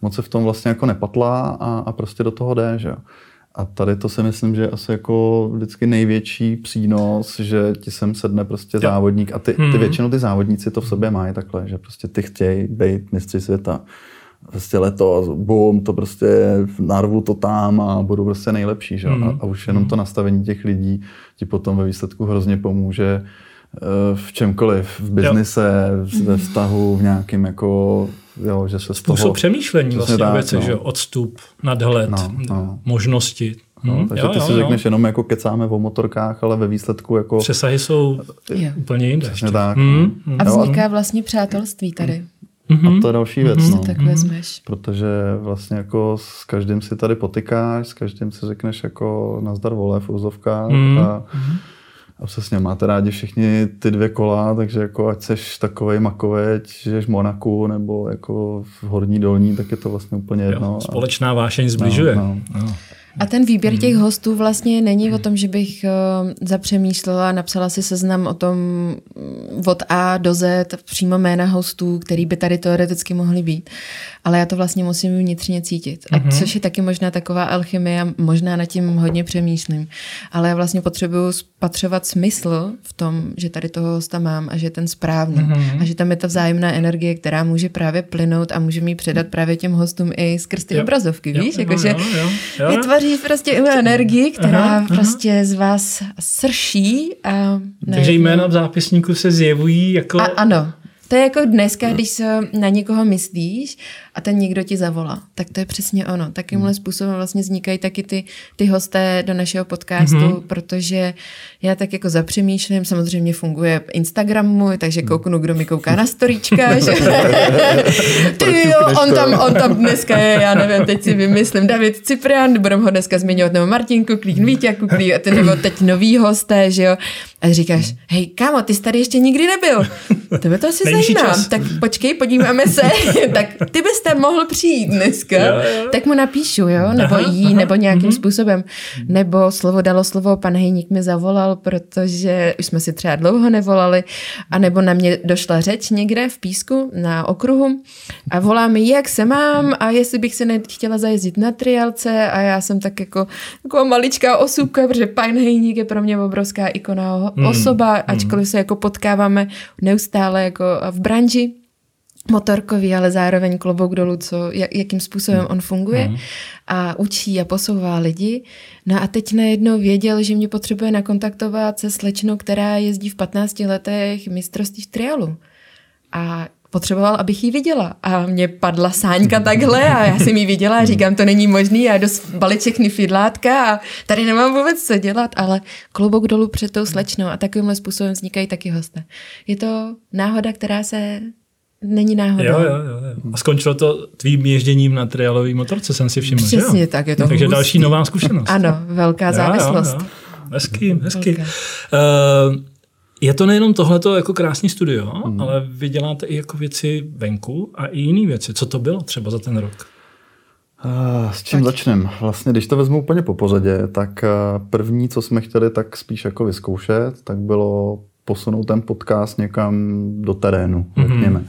moc se v tom vlastně jako nepatla a, a prostě do toho jde, že jo. A tady to si myslím, že je asi jako vždycky největší přínos, že ti sem sedne prostě jo. závodník a ty, ty hmm. většinou ty závodníci to v sobě mají takhle, že prostě ty chtějí být mistři světa. Prostě letos, bum, to prostě narvu to tam a budu prostě nejlepší. Že? Hmm. A, a už jenom to nastavení těch lidí ti potom ve výsledku hrozně pomůže eh, v čemkoliv, v biznise, ve vztahu, v nějakým jako jo, že se z toho... přemýšlení vlastně tak, věci, no. že odstup, nadhled, no, no. možnosti. No, hmm, takže jo, ty jo, si jo. řekneš jenom jako kecáme o motorkách, ale ve výsledku jako... Přesahy jsou jo. úplně jinde. Přesně tak. Hmm, hmm. A vzniká vlastně přátelství tady. Mm-hmm. A to je další věc. Mm-hmm. No. tak vezmeš. Protože vlastně jako s každým si tady potykáš, s každým si řekneš jako nazdar vole v úzovkách mm-hmm. a mm-hmm a přesně, máte rádi všichni ty dvě kola, takže jako ať seš takovej makoveť, že v Monaku nebo jako v horní dolní, tak je to vlastně úplně jedno. Jo, společná vášeň zbližuje. No, no. No. A ten výběr těch hmm. hostů vlastně není o tom, že bych uh, zapřemýšlela, napsala si seznam o tom mm, od A do Z, přímo jména hostů, který by tady teoreticky mohli být. Ale já to vlastně musím vnitřně cítit. A mm-hmm. což je taky možná taková alchymie, možná nad tím hodně přemýšlím. Ale já vlastně potřebuju spatřovat smysl v tom, že tady toho hosta mám a že je ten správný. A že tam je ta vzájemná energie, která může právě plynout a může mi předat právě těm hostům i skrz ty jo. obrazovky, jo, víš? Jo, Jakože jo, vytvoří prostě energii, která aha, prostě aha. z vás srší. A Takže jména v zápisníku se zjevují jako... A, ano. To je jako dneska, když se na někoho myslíš a ten někdo ti zavolá. Tak to je přesně ono. Takýmhle hmm. způsobem vlastně vznikají taky ty, ty hosté do našeho podcastu, mm-hmm. protože já tak jako zapřemýšlím, samozřejmě funguje Instagram můj, takže kouknu, kdo mi kouká na storíčka, že ty jo, on tam, on tam dneska je, já nevím, teď si vymyslím, David Ciprian, budeme ho dneska zmiňovat, nebo Martin Kuklík, Vítě Kuklík, a ten nebo teď nový hosté, že jo. A říkáš, hej, kámo, ty jsi tady ještě nikdy nebyl. Tebe to asi zajímá. Tak počkej, podíváme se. tak ty bys tam mohl přijít dneska. Jo, jo. Tak mu napíšu, jo, nebo aha, jí, aha, nebo nějakým mm-hmm. způsobem. Nebo slovo dalo slovo, pan Hejník mi zavolal, protože už jsme si třeba dlouho nevolali, a nebo na mě došla řeč někde v písku na okruhu a volá mi, jak se mám a jestli bych se nechtěla zajezdit na triálce a já jsem tak jako jako maličká osůbka, protože pan Hejník je pro mě obrovská ikona mm. osoba, ačkoliv se jako potkáváme neustále jako v branži, motorkový, ale zároveň klobouk dolů, co, jak, jakým způsobem on funguje a učí a posouvá lidi. No a teď najednou věděl, že mě potřebuje nakontaktovat se slečnou, která jezdí v 15 letech mistrovství v trialu. A potřeboval, abych ji viděla. A mě padla sáňka takhle a já jsem ji viděla a říkám, to není možný, já jdu balit všechny fidlátka a tady nemám vůbec co dělat, ale klobouk dolů před tou slečnou a takovýmhle způsobem vznikají taky hosté. Je to náhoda, která se není náhoda. Jo, jo, jo. A skončilo to tvým ježděním na trialový motorce, jsem si všiml. Přesně že tak, je to Takže hustý. další nová zkušenost. Ano, velká závislost. Jo, jo, jo. Hezky, hezky. Uh, je to nejenom tohleto jako krásný studio, hmm. ale vy děláte i jako věci venku a i jiné věci. Co to bylo třeba za ten rok? Uh, s čím začneme? Vlastně, když to vezmu úplně po pořadě, tak první, co jsme chtěli tak spíš jako vyzkoušet, tak bylo posunout ten podcast někam do terénu, mm-hmm. řekněme.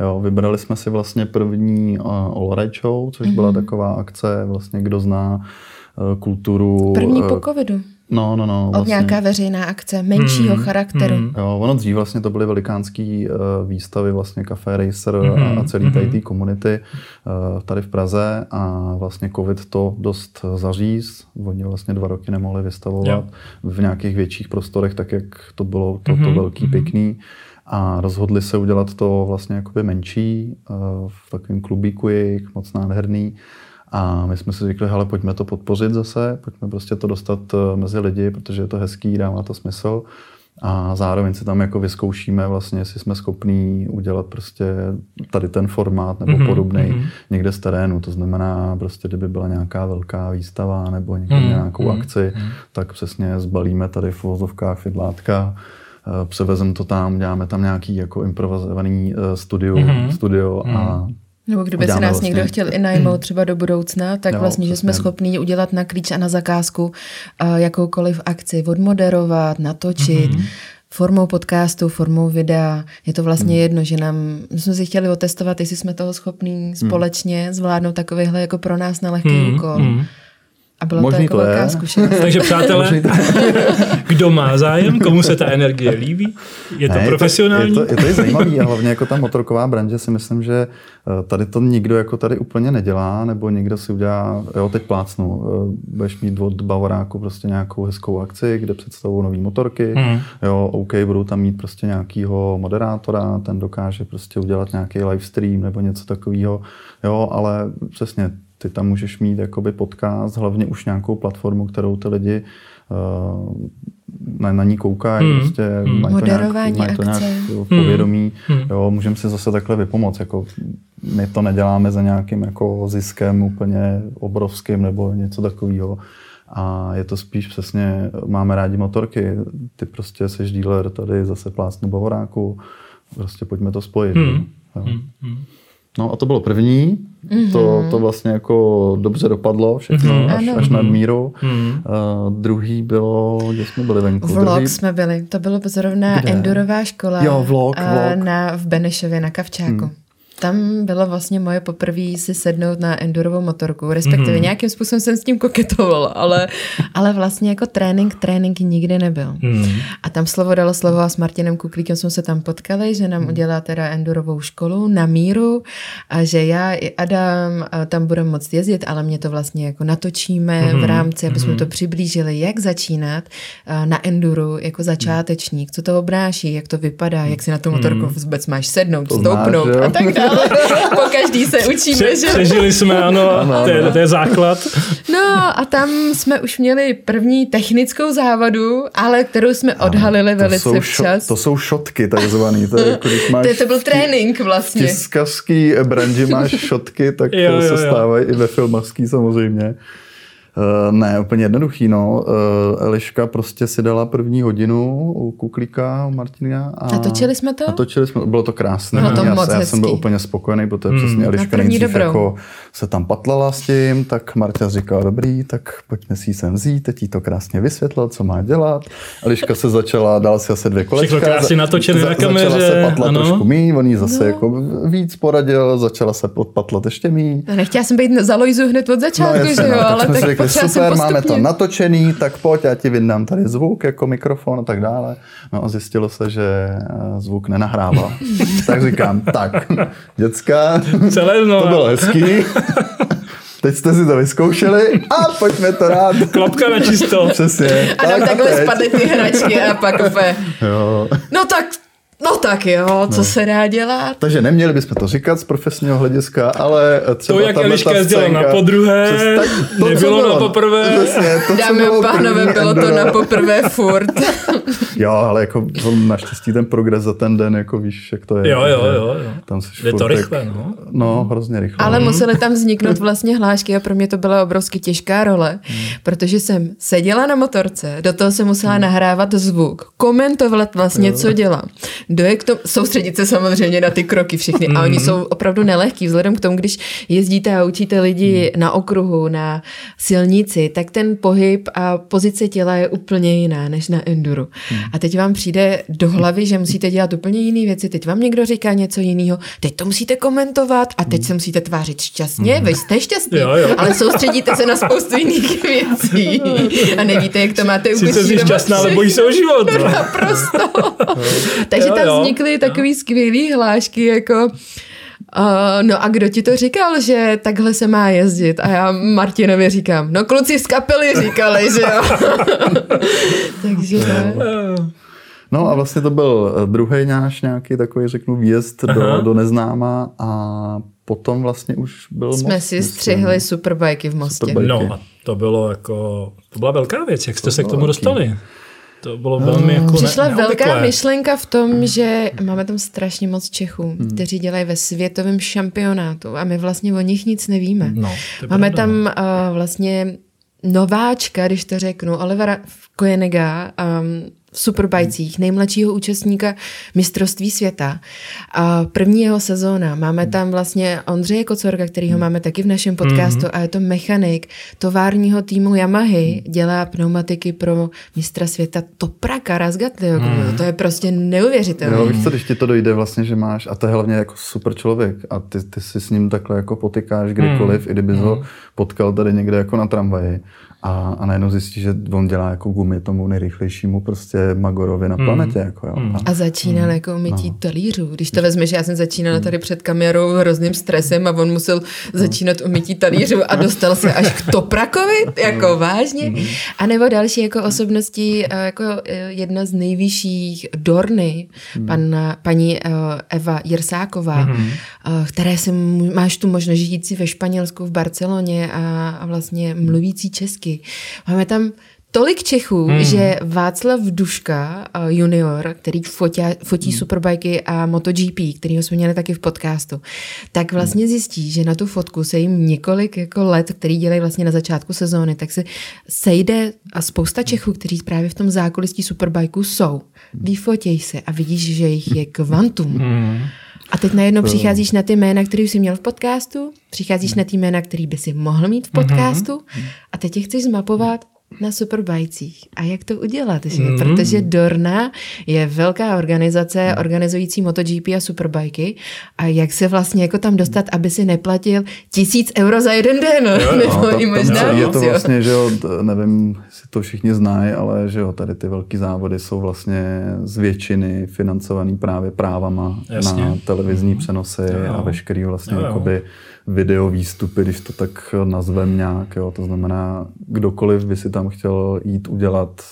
Jo, vybrali jsme si vlastně první uh, All Right Show, což mm-hmm. byla taková akce, vlastně kdo zná uh, kulturu. První po covidu. No, no, no. Vlastně. nějaká veřejná akce, menšího hmm, charakteru. Hmm. Jo, ono dřív vlastně to byly velikánský uh, výstavy, vlastně Café Racer hmm, a celý tady té komunity uh, tady v Praze a vlastně covid to dost zaříz. Oni vlastně dva roky nemohli vystavovat jo. v nějakých větších prostorech, tak jak to bylo to, to velký, hmm. pěkný. A rozhodli se udělat to vlastně jakoby menší, uh, v takovém klubíku jejich, moc nádherný. A my jsme si řekli, hele, pojďme to podpořit zase, pojďme prostě to dostat eh, mezi lidi, protože je to hezký, dává to smysl. A zároveň si tam jako vyzkoušíme vlastně, jestli jsme schopní udělat prostě tady ten formát nebo mm-hmm, podobný mm-hmm. někde z terénu. To znamená prostě, kdyby byla nějaká velká výstava nebo někde mm-hmm, nějakou mm-hmm. akci, mm-hmm. tak přesně zbalíme tady v vozovkách fidlátka, eh, převezem to tam, děláme tam nějaký jako improvizovaný eh, studio, mm-hmm. studio mm-hmm. a nebo kdyby se nás vlastně... někdo chtěl i najmout třeba do budoucna, tak jo, vlastně, že jsme schopni udělat na klíč a na zakázku uh, jakoukoliv akci, odmoderovat, natočit, mm-hmm. formou podcastu, formou videa. Je to vlastně mm. jedno, že nám, my jsme si chtěli otestovat, jestli jsme toho schopní mm. společně zvládnout takovýhle jako pro nás na lehký mm. úkol. Mm. A bylo Možný to jako to velká je. zkušenost. Takže přátelé, kdo má zájem, komu se ta energie líbí, je to ne, profesionální. Je to, je to, je to zajímavé a hlavně jako ta motorková branže si myslím, že eh, tady to nikdo jako tady úplně nedělá, nebo někdo si udělá, jo teď plácnu, eh, budeš mít od Bavoráku prostě nějakou hezkou akci, kde představují nové motorky, hmm. jo OK, budou tam mít prostě nějakýho moderátora, ten dokáže prostě udělat nějaký livestream nebo něco takového, jo, ale přesně ty tam můžeš mít jakoby podcast, hlavně už nějakou platformu, kterou ty lidi uh, na, na ní koukají, hmm. prostě hmm. mají to nějak, mají to nějak v povědomí. Hmm. hmm. Jo, můžeme si zase takhle vypomoct. Jako, my to neděláme za nějakým jako ziskem úplně obrovským nebo něco takového. A je to spíš přesně, máme rádi motorky, ty prostě seš dealer tady zase plásnu Bavoráku, prostě pojďme to spojit. Hmm. Jo. Hmm. hmm. No a to bylo první. Mm-hmm. To, to vlastně jako dobře dopadlo všechno, mm-hmm. až, až nad míru. Mm-hmm. Uh, druhý bylo, kde jsme byli venku? Vlog druhý... jsme byli, to bylo zrovna kde? endurová škola jo, vlog, vlog. Na, v Benešově na Kavčáku. Mm. Tam bylo vlastně moje poprvé si sednout na endurovou motorku, respektive mm. nějakým způsobem jsem s tím koketovala, ale, ale vlastně jako trénink, trénink nikdy nebyl. Mm. A tam slovo dalo slovo a s Martinem Kuklíkem jsme se tam potkali, že nám mm. udělá teda endurovou školu na míru a že já i Adam tam budeme moct jezdit, ale mě to vlastně jako natočíme mm. v rámci, aby jsme mm. to přiblížili, jak začínat na enduru jako začátečník, co to obnáší, jak to vypadá, jak si na tu motorku mm. vůbec máš sednout, to stoupnout a tak dále ale po každý se učíme, Pře- že? Přežili jsme, ano, ano, to, je, to je základ. No a tam jsme už měli první technickou závadu, ale kterou jsme odhalili to velice jsou včas. Šo- to jsou šotky takzvaný. To, je, jako, když máš to, to byl trénink vlastně. V tiskařský branži máš šotky, tak jo, to jo, se stávají i ve filmařský samozřejmě. Uh, ne, úplně jednoduchý, no. Uh, Eliška prostě si dala první hodinu u Kuklíka, u Martina. A, a točili jsme to? A točili jsme, bylo to krásné. Bylo to já, moc já jsem byl úplně spokojený, protože hmm. přesně Eliška nejdřív jako se tam patlala s tím, tak Marta říkala, dobrý, tak pojďme si ji sem vzít, teď jí to krásně vysvětlil, co má dělat. Eliška se začala, dal si asi dvě kolečka. Všechno krásně natočené na kameře. Začala se patlat ano. trošku míň, on jí zase no. jako víc poradil, začala se podpatlat ještě míň. Nechtěla jsem být za Lojzu hned od začátku, no, jasně, že jo, no, ale tak, tak super, máme to natočený, tak pojď, já ti vyndám tady zvuk, jako mikrofon a tak dále. No a zjistilo se, že eh, zvuk nenahrával. tak říkám, tak, děcka, Celé to bylo hezký. Teď jste si to vyzkoušeli a pojďme to rád. Klapka na čisto. Přesně. A tak, takhle spadly ty hračky a pak úplně, Jo. no tak No tak jo, co no. se dá dělat? Takže neměli bychom to říkat z profesního hlediska, ale třeba To, jak Eliška jezdila na podruhé, tak, to, nebylo na poprvé. Přesně, to, Dámy a pánové, bylo to na poprvé furt. jo, ale jako naštěstí ten progres za ten den, jako víš, jak to je. Jo, jo, jo. jo. Tam je to rychle, no. No, hrozně rychle. Ale museli tam vzniknout vlastně hlášky a pro mě to byla obrovsky těžká role, hmm. protože jsem seděla na motorce, do toho jsem musela hmm. nahrávat zvuk, komentovat vlastně, co dělám dojek to, soustředit se samozřejmě na ty kroky všechny. A oni mhm. jsou opravdu nelehký, vzhledem k tomu, když jezdíte a učíte lidi mhm. na okruhu, na silnici, tak ten pohyb a pozice těla je úplně jiná než na enduru. Mhm. A teď vám přijde do hlavy, že musíte dělat úplně jiné věci, teď vám někdo říká něco jiného, teď to musíte komentovat. A teď se musíte tvářit šťastně, vy jste šťastní, jo, jo. ale soustředíte se na spoustu jiných věcí. A nevíte, jak to máte úplně Sice jsi šťastná, ale bojíš se o život. Naprosto. Takže tam vznikly takový skvělý hlášky, jako Uh, no a kdo ti to říkal, že takhle se má jezdit? A já Martinovi říkám, no kluci z kapely říkali, že jo. Takže no. no a vlastně to byl eh, druhý náš nějaký takový, řeknu, výjezd do, do neznáma a potom vlastně už byl Jsme most, si střihli superbajky v Mostě. Superbajky. No a to bylo jako, to byla velká věc, jak jste to se k tomu dostali? To bylo velmi jako Přišla ne- velká myšlenka v tom, že máme tam strašně moc Čechů, hmm. kteří dělají ve světovém šampionátu a my vlastně o nich nic nevíme. No, máme pravda. tam uh, vlastně nováčka, když to řeknu, Olivera Kojenega, um, v Superbajcích, nejmladšího účastníka mistrovství světa. A první jeho sezóna. Máme tam vlastně Ondřeje Kocorka, kterýho hmm. máme taky v našem podcastu mm-hmm. a je to mechanik továrního týmu Yamahy, dělá pneumatiky pro mistra světa Topra Karazgatliho. Mm. To je prostě neuvěřitelné. Jo, víš co, když ti to dojde vlastně, že máš, a to je hlavně jako super člověk a ty, ty si s ním takhle jako potykáš kdykoliv, mm. i kdyby mm. ho potkal tady někde jako na tramvaji a, a najednou zjistí, že on dělá jako gumy tomu nejrychlejšímu prostě Magorovi na hmm. planetě. Mm. Jako, jo. Mm. A začínal mm. jako mytí no. talířů. Když to vezmeš, já jsem začínala hmm. tady před kamerou hrozným stresem a on musel začínat umytí talířů a dostal se až k Toprakovi, jako hmm. vážně. Mm. A nebo další jako osobnosti, eh, jako eh, jedna z nejvyšších Dorny, mm. pan, paní eh, Eva Jirsáková, mm. které si máš tu možnost žít ve Španělsku, v Barceloně a, a vlastně mluvící česky taky. Máme tam tolik Čechů, hmm. že Václav Duška uh, junior, který fotí, fotí hmm. superbajky a MotoGP, který jsme měli taky v podcastu, tak vlastně zjistí, že na tu fotku se jim několik jako let, který dělají vlastně na začátku sezóny, tak se sejde a spousta Čechů, kteří právě v tom zákulistí superbajku jsou. Vyfotěj se a vidíš, že jich je kvantum. Hmm. A teď najednou přicházíš na ty jména, které jsi měl v podcastu, přicházíš na ty jména, který by si mohl mít v podcastu mm-hmm. a teď je chceš zmapovat na superbajcích. A jak to udělat? Že? Mm. Protože Dorna je velká organizace organizující MotoGP a superbajky a jak se vlastně jako tam dostat, aby si neplatil tisíc euro za jeden den? Jo, nebo no, i možná Je to vlastně, že jo, nevím, jestli to všichni znají, ale že jo, tady ty velké závody jsou vlastně z většiny financovaný právě právama Jasně. na televizní přenosy jo. a veškerý vlastně jo, jo. jakoby video výstupy, když to tak nazvem nějak. Jo. To znamená, kdokoliv by si tam chtěl jít udělat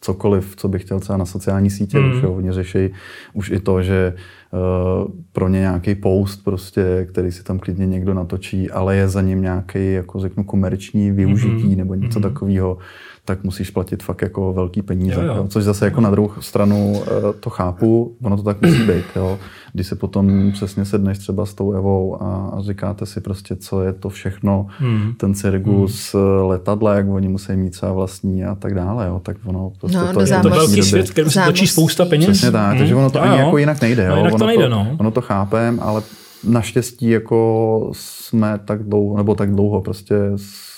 cokoliv, co by chtěl třeba na sociální sítě, mm. už jo, oni řeší už i to, že uh, pro ně nějaký post prostě, který si tam klidně někdo natočí, ale je za ním nějaký, jako řeknu, komerční využití mm. nebo něco mm. takového, tak musíš platit fakt jako velký peníze. Jo, jo. Což zase jako na druhou stranu uh, to chápu, ono to tak musí být. Jo když se potom přesně sedneš třeba s tou Evou a, a říkáte si prostě, co je to všechno, hmm. ten cirkus, hmm. letadla, jak oni musí mít své vlastní a tak dále, jo, tak ono prostě no, to je to velký svět, který se točí spousta peněz. Přesně tak, hmm. takže ono to no, ani jo. jako jinak nejde. No, jo. jinak ono to nejde, no. Ono to chápem, ale naštěstí jako jsme tak dlouho, nebo tak dlouho prostě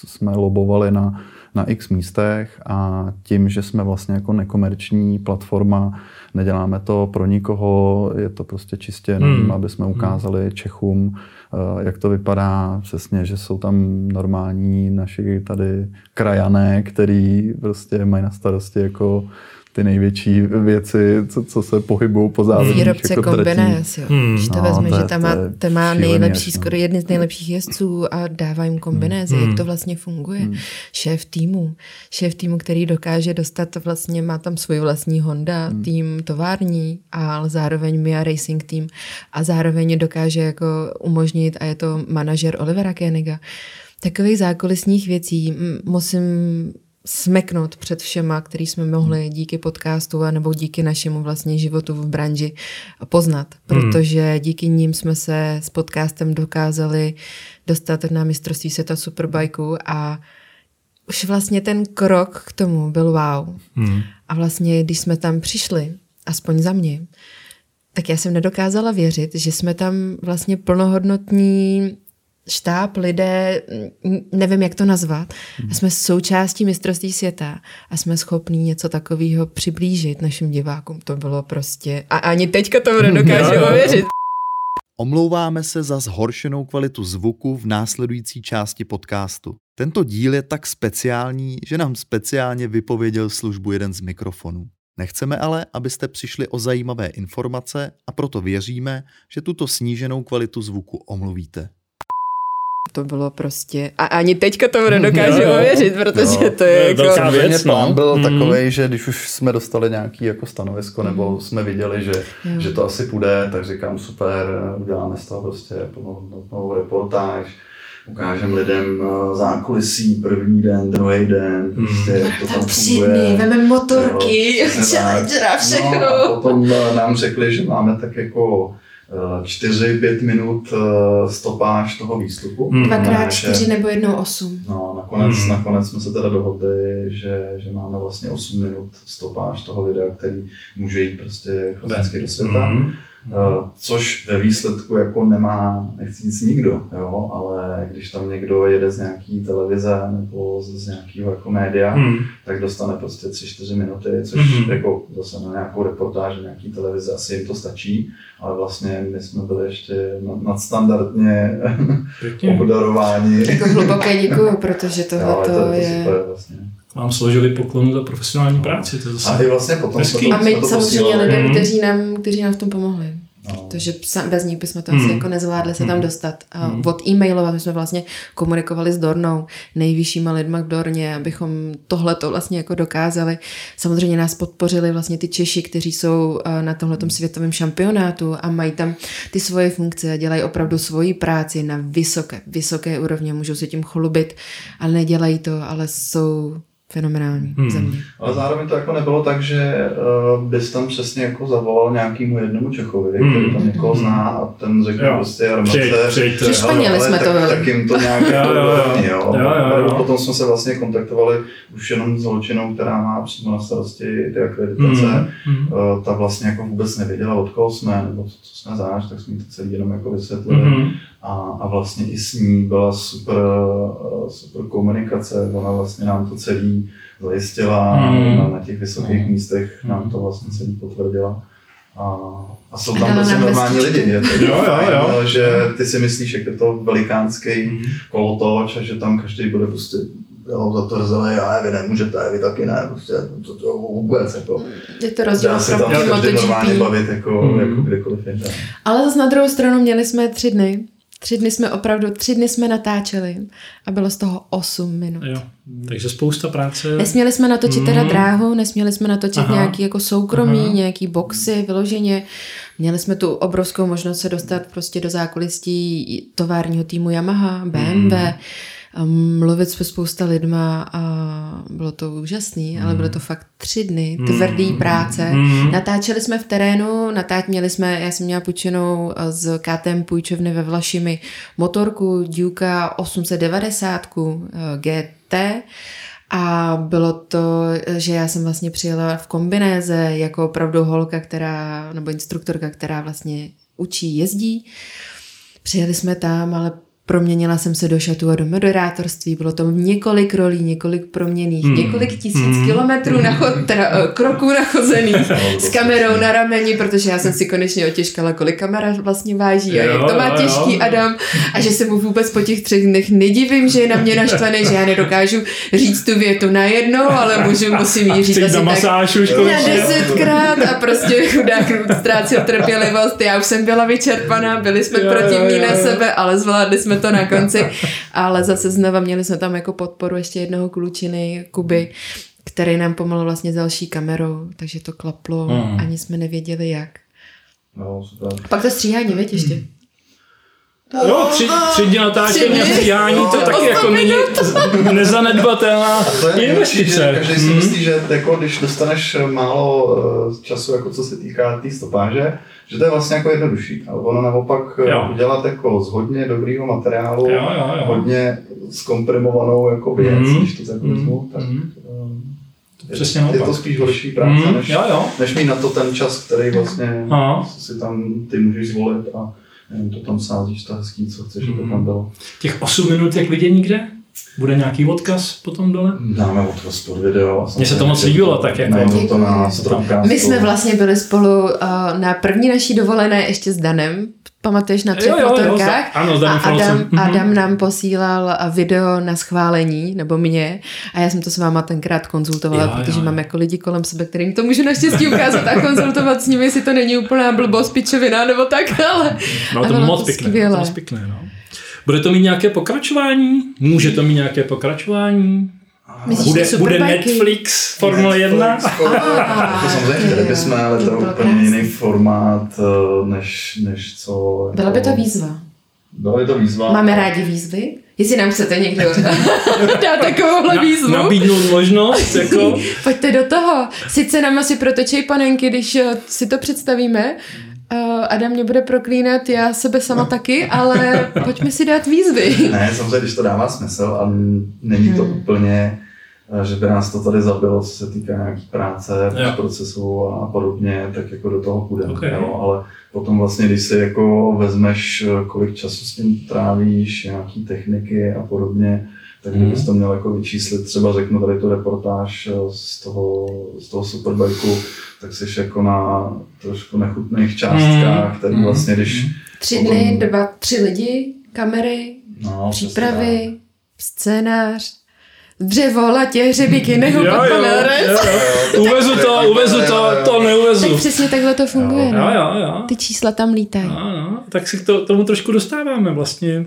jsme lobovali na na x místech a tím, že jsme vlastně jako nekomerční platforma, neděláme to pro nikoho, je to prostě čistě jenom, hmm. aby jsme hmm. ukázali Čechům, eh, jak to vypadá přesně, že jsou tam normální naši tady krajané, který prostě mají na starosti jako ty největší věci, co, co se pohybují po závodních. Výrobce jako kombinéz, jo. Hmm. Když to no, vezme, to že tam má, to má nejlepší, skoro jedny z nejlepších jezdců a dává jim kombinézy, hmm. jak to vlastně funguje. Hmm. Šéf týmu, šéf týmu, který dokáže dostat vlastně, má tam svůj vlastní Honda, hmm. tým tovární, ale zároveň Mia Racing tým a zároveň dokáže jako umožnit a je to manažer Olivera Koeniga. Takových zákulisních věcí musím smeknout před všema, který jsme mohli hmm. díky podcastu a nebo díky našemu vlastně životu v branži poznat, hmm. protože díky ním jsme se s podcastem dokázali dostat na mistrovství světa Superbajku a už vlastně ten krok k tomu byl wow. Hmm. A vlastně, když jsme tam přišli, aspoň za mě, tak já jsem nedokázala věřit, že jsme tam vlastně plnohodnotní štáb, lidé, nevím, jak to nazvat, a jsme součástí mistrovství světa a jsme schopní něco takového přiblížit našim divákům. To bylo prostě... A ani teďka tomu nedokážu uvěřit. Omlouváme se za zhoršenou kvalitu zvuku v následující části podcastu. Tento díl je tak speciální, že nám speciálně vypověděl službu jeden z mikrofonů. Nechceme ale, abyste přišli o zajímavé informace a proto věříme, že tuto sníženou kvalitu zvuku omluvíte to bylo prostě... A ani teďka tomu nedokážu uvěřit, protože jo. to je jako... Velká věc, no. plán byl mm. takový, že když už jsme dostali nějaký jako stanovisko, mm. nebo jsme viděli, že, že to asi půjde, tak říkám super, uděláme z toho prostě plnohodnotnou reportáž, ukážeme lidem uh, zákulisí první den, druhý den, mm. prostě mm. to tam funguje. Veme motorky, challenger a všechno. No, a potom uh, nám řekli, že máme tak jako čtyři, pět minut eh, stopáž toho výstupu. Hmm. Dvakrát čtyři nebo jednou osm. No, nakonec, hmm. nakonec jsme se teda dohodli, že, že máme vlastně osm minut stopáž toho videa, který může jít prostě chlapensky do světa. Hmm. Uh, což ve výsledku jako nemá, nechci nic nikdo, jo, ale když tam někdo jede z nějaký televize nebo z, z nějakého jako média, hmm. tak dostane prostě 3-4 minuty, což hmm. jako zase na nějakou reportáž nějaký televize asi jim to stačí, ale vlastně my jsme byli ještě nadstandardně obdarováni. Jako hluboké děkuju, protože tohle to, to je... Super, vlastně vám složili poklonu za profesionální práci. To je zase a i vlastně potom A my samozřejmě lidem, kteří nám, kteří nám v tom pomohli. No. Protože bez nich bychom to hmm. asi jako nezvládli se tam hmm. dostat. A hmm. od e-mailovat my jsme vlastně komunikovali s Dornou, nejvyššíma lidma v Dorně, abychom tohle to vlastně jako dokázali. Samozřejmě nás podpořili vlastně ty Češi, kteří jsou eh, na tomhle světovém šampionátu a mají tam ty svoje funkce a dělají opravdu svoji práci na vysoké, vysoké úrovně, můžou se tím chlubit, ale nedělají to, ale jsou fenomenální hmm. země. Ale zároveň to jako nebylo tak, že uh, bys tam přesně jako zavolal nějakému jednomu Čechovi, hmm. který tam někoho zná a ten řekl jo. prostě armace. Přišpaněli jsme to. Tak, tak jim to nějak jo, jo, jo. Jo. Jo, jo, jo. Potom jsme se vlastně kontaktovali už jenom s holčinou, která má přímo na starosti ty akreditace. Hmm. Uh, ta vlastně jako vůbec nevěděla, od koho jsme, nebo co, co jsme záš, tak jsme jí to celý jenom jako vysvětlili. Hmm. A, a vlastně i s ní byla super, uh, super komunikace, ona vlastně nám to celý zajistila hmm. na, na těch vysokých hmm. místech, nám to vlastně celý potvrdila. A, a jsou tam prostě normální lidi. Je to jo, fajn, jo, jo. že ty si myslíš, jak je to velikánský hmm. kolotoč a že tam každý bude prostě jo, za to rzele, a vy nemůžete, vy taky ne, prostě to, to vůbec, jako. Je to rozdíl Dá se tam normálně bavit, jako, hmm. jako kdykoliv jinde. Ale zase na druhou stranu měli jsme tři dny, Tři dny jsme opravdu, tři dny jsme natáčeli a bylo z toho 8 minut. Jo, takže spousta práce. Nesměli jsme natočit mm. teda dráhu, nesměli jsme natočit Aha. nějaký jako soukromí, Aha. nějaký boxy vyloženě. Měli jsme tu obrovskou možnost se dostat prostě do zákulistí továrního týmu Yamaha, BMW. Mm mluvit se spousta lidma a bylo to úžasný, mm. ale bylo to fakt tři dny tvrdý mm. práce. Mm. Natáčeli jsme v terénu, natáč, měli jsme, já jsem měla půjčenou z KTM půjčovny ve Vlašimi motorku Duka 890 GT a bylo to, že já jsem vlastně přijela v kombinéze jako opravdu holka, která, nebo instruktorka, která vlastně učí, jezdí. Přijeli jsme tam, ale Proměnila jsem se do šatu a do moderátorství, bylo to několik rolí, několik proměných, mm. několik tisíc mm. kilometrů na chod, teda, uh, kroků nachozených s kamerou na rameni, protože já jsem si konečně otěžkala, kolik kamera vlastně váží a jak to má těžký Adam a že se mu vůbec po těch třech dnech nedivím, že je na mě naštvaný, že já nedokážu říct tu větu najednou, ale můžu, musím jí říct asi na masáž už na desetkrát a prostě chudák ztrácel trpělivost, já už jsem byla vyčerpaná, byli jsme protivní na sebe, ale zvládli jsme to na konci, ale zase znova měli jsme tam jako podporu ještě jednoho klučiny, Kuby, který nám pomohl vlastně s další kamerou, takže to klaplo, mm. ani jsme nevěděli jak. No, super. Pak to stříhání, víš ještě? Jo, tři, tři dny natáčení a stříhání, to taky jako není nezanedbatelná investice. Každý si myslí, že jako, když dostaneš málo eh, času, jako co se týká té tý stopáže, že to je vlastně jako jednodušší. Ale ono naopak eh, Jo. udělat jako z hodně dobrýho materiálu, Jo, jo, jo. hodně zkomprimovanou jako věc, Mhm. když to tak vezmu, tak Mhm. eh, Přesně je, je to spíš horší práce, Mm, než, jo, jo. než mít na to ten čas, který vlastně Aha. si tam ty můžeš zvolit a jenom to tam sázíš to hezký, co chceš, aby Mhm. tam bylo. Těch 8 minut jak vidění kde? Bude nějaký odkaz potom dole? Dáme odkaz pod video. a Mně se to moc líbilo, tak jako- to na. Stropcastu. My jsme vlastně byli spolu uh, na první naší dovolené ještě s Danem, pamatuješ na třech Jo, jo, jo, motorkách? za- ano, s a Danem Adam, Falcem. Mhm. Adam nám posílal uh, video na schválení, nebo mě, a já jsem to s váma tenkrát konzultovala, Jo, protože jo. mám jako lidi kolem sebe, kterým to můžu naštěstí ukázat a konzultovat s nimi, jestli to není úplná blbost, pičovina, nebo tak, ale No a to bylo moc to pěkné, to moc pěkné, no. Bude to mít nějaké pokračování? Může to mít nějaké pokračování? Myslíš, Bude, bude? Netflix Formule 1? Netflix, Jako samozřejmě chtěli bychom, ale to To úplně jiný formát, eh, než, než co... byla by to jako- výzva. Byla by to výzva. Máme rádi výzvy? Jestli nám chcete někdo dát takovouhle výzvu? Nabídnout možnost, jako... Pojďte do toho. Sice nám asi protečej panenky, když eh, si to představíme. Uh, Adam mě bude proklínat, já sebe sama taky, ale pojďme si dát výzvy. Ne, samozřejmě, když to dává smysl a není to Hmm. úplně, eh, že by nás to tady zabilo, co se týká nějaký práce, Jo. procesu a podobně, tak jako do toho půjdeme. Okay. Jo, ale potom vlastně, když si jako vezmeš, eh, kolik času s tím trávíš, nějaký techniky a podobně, tak Mhm. kdybys to měl jako vyčíslit, třeba řeknu tady tu reportáž eh, z toho, z toho superbajku, tak jsi jako na trošku nechutných částkách, Mhm. který Mhm. vlastně, když Tři dny, dva, tři lidi, kamery, no, přípravy, scénář, dřevo, latě, hřebíky, nehupat Uvezu to, uvezu to, to Tak neuvezu. přesně takhle to funguje. Jo, no. jo, jo. Ty čísla tam lítají. No, no, tak si k to, tomu trošku dostáváme vlastně.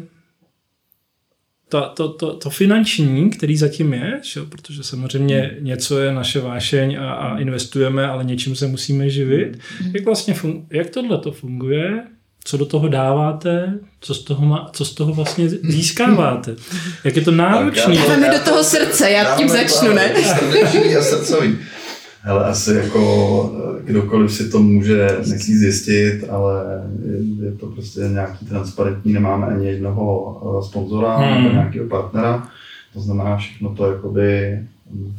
To, to, to, to finanční, který zatím je, že? protože samozřejmě něco je naše vášeň a, a investujeme, ale něčím se musíme živit. Jak vlastně fun- jak tohle to funguje? Co do toho dáváte? Co z toho, má, co z toho vlastně získáváte? Jak je to já- Dáme do toho srdce, já tím začnu, ne? Srdeční a srdcový. Hele, asi jako eh, kdokoliv si to může nechci zjistit, ale je, je to prostě nějaký transparentní, nemáme ani jednoho eh, sponzora Hmm. nebo nějakého partnera. To znamená, všechno to jakoby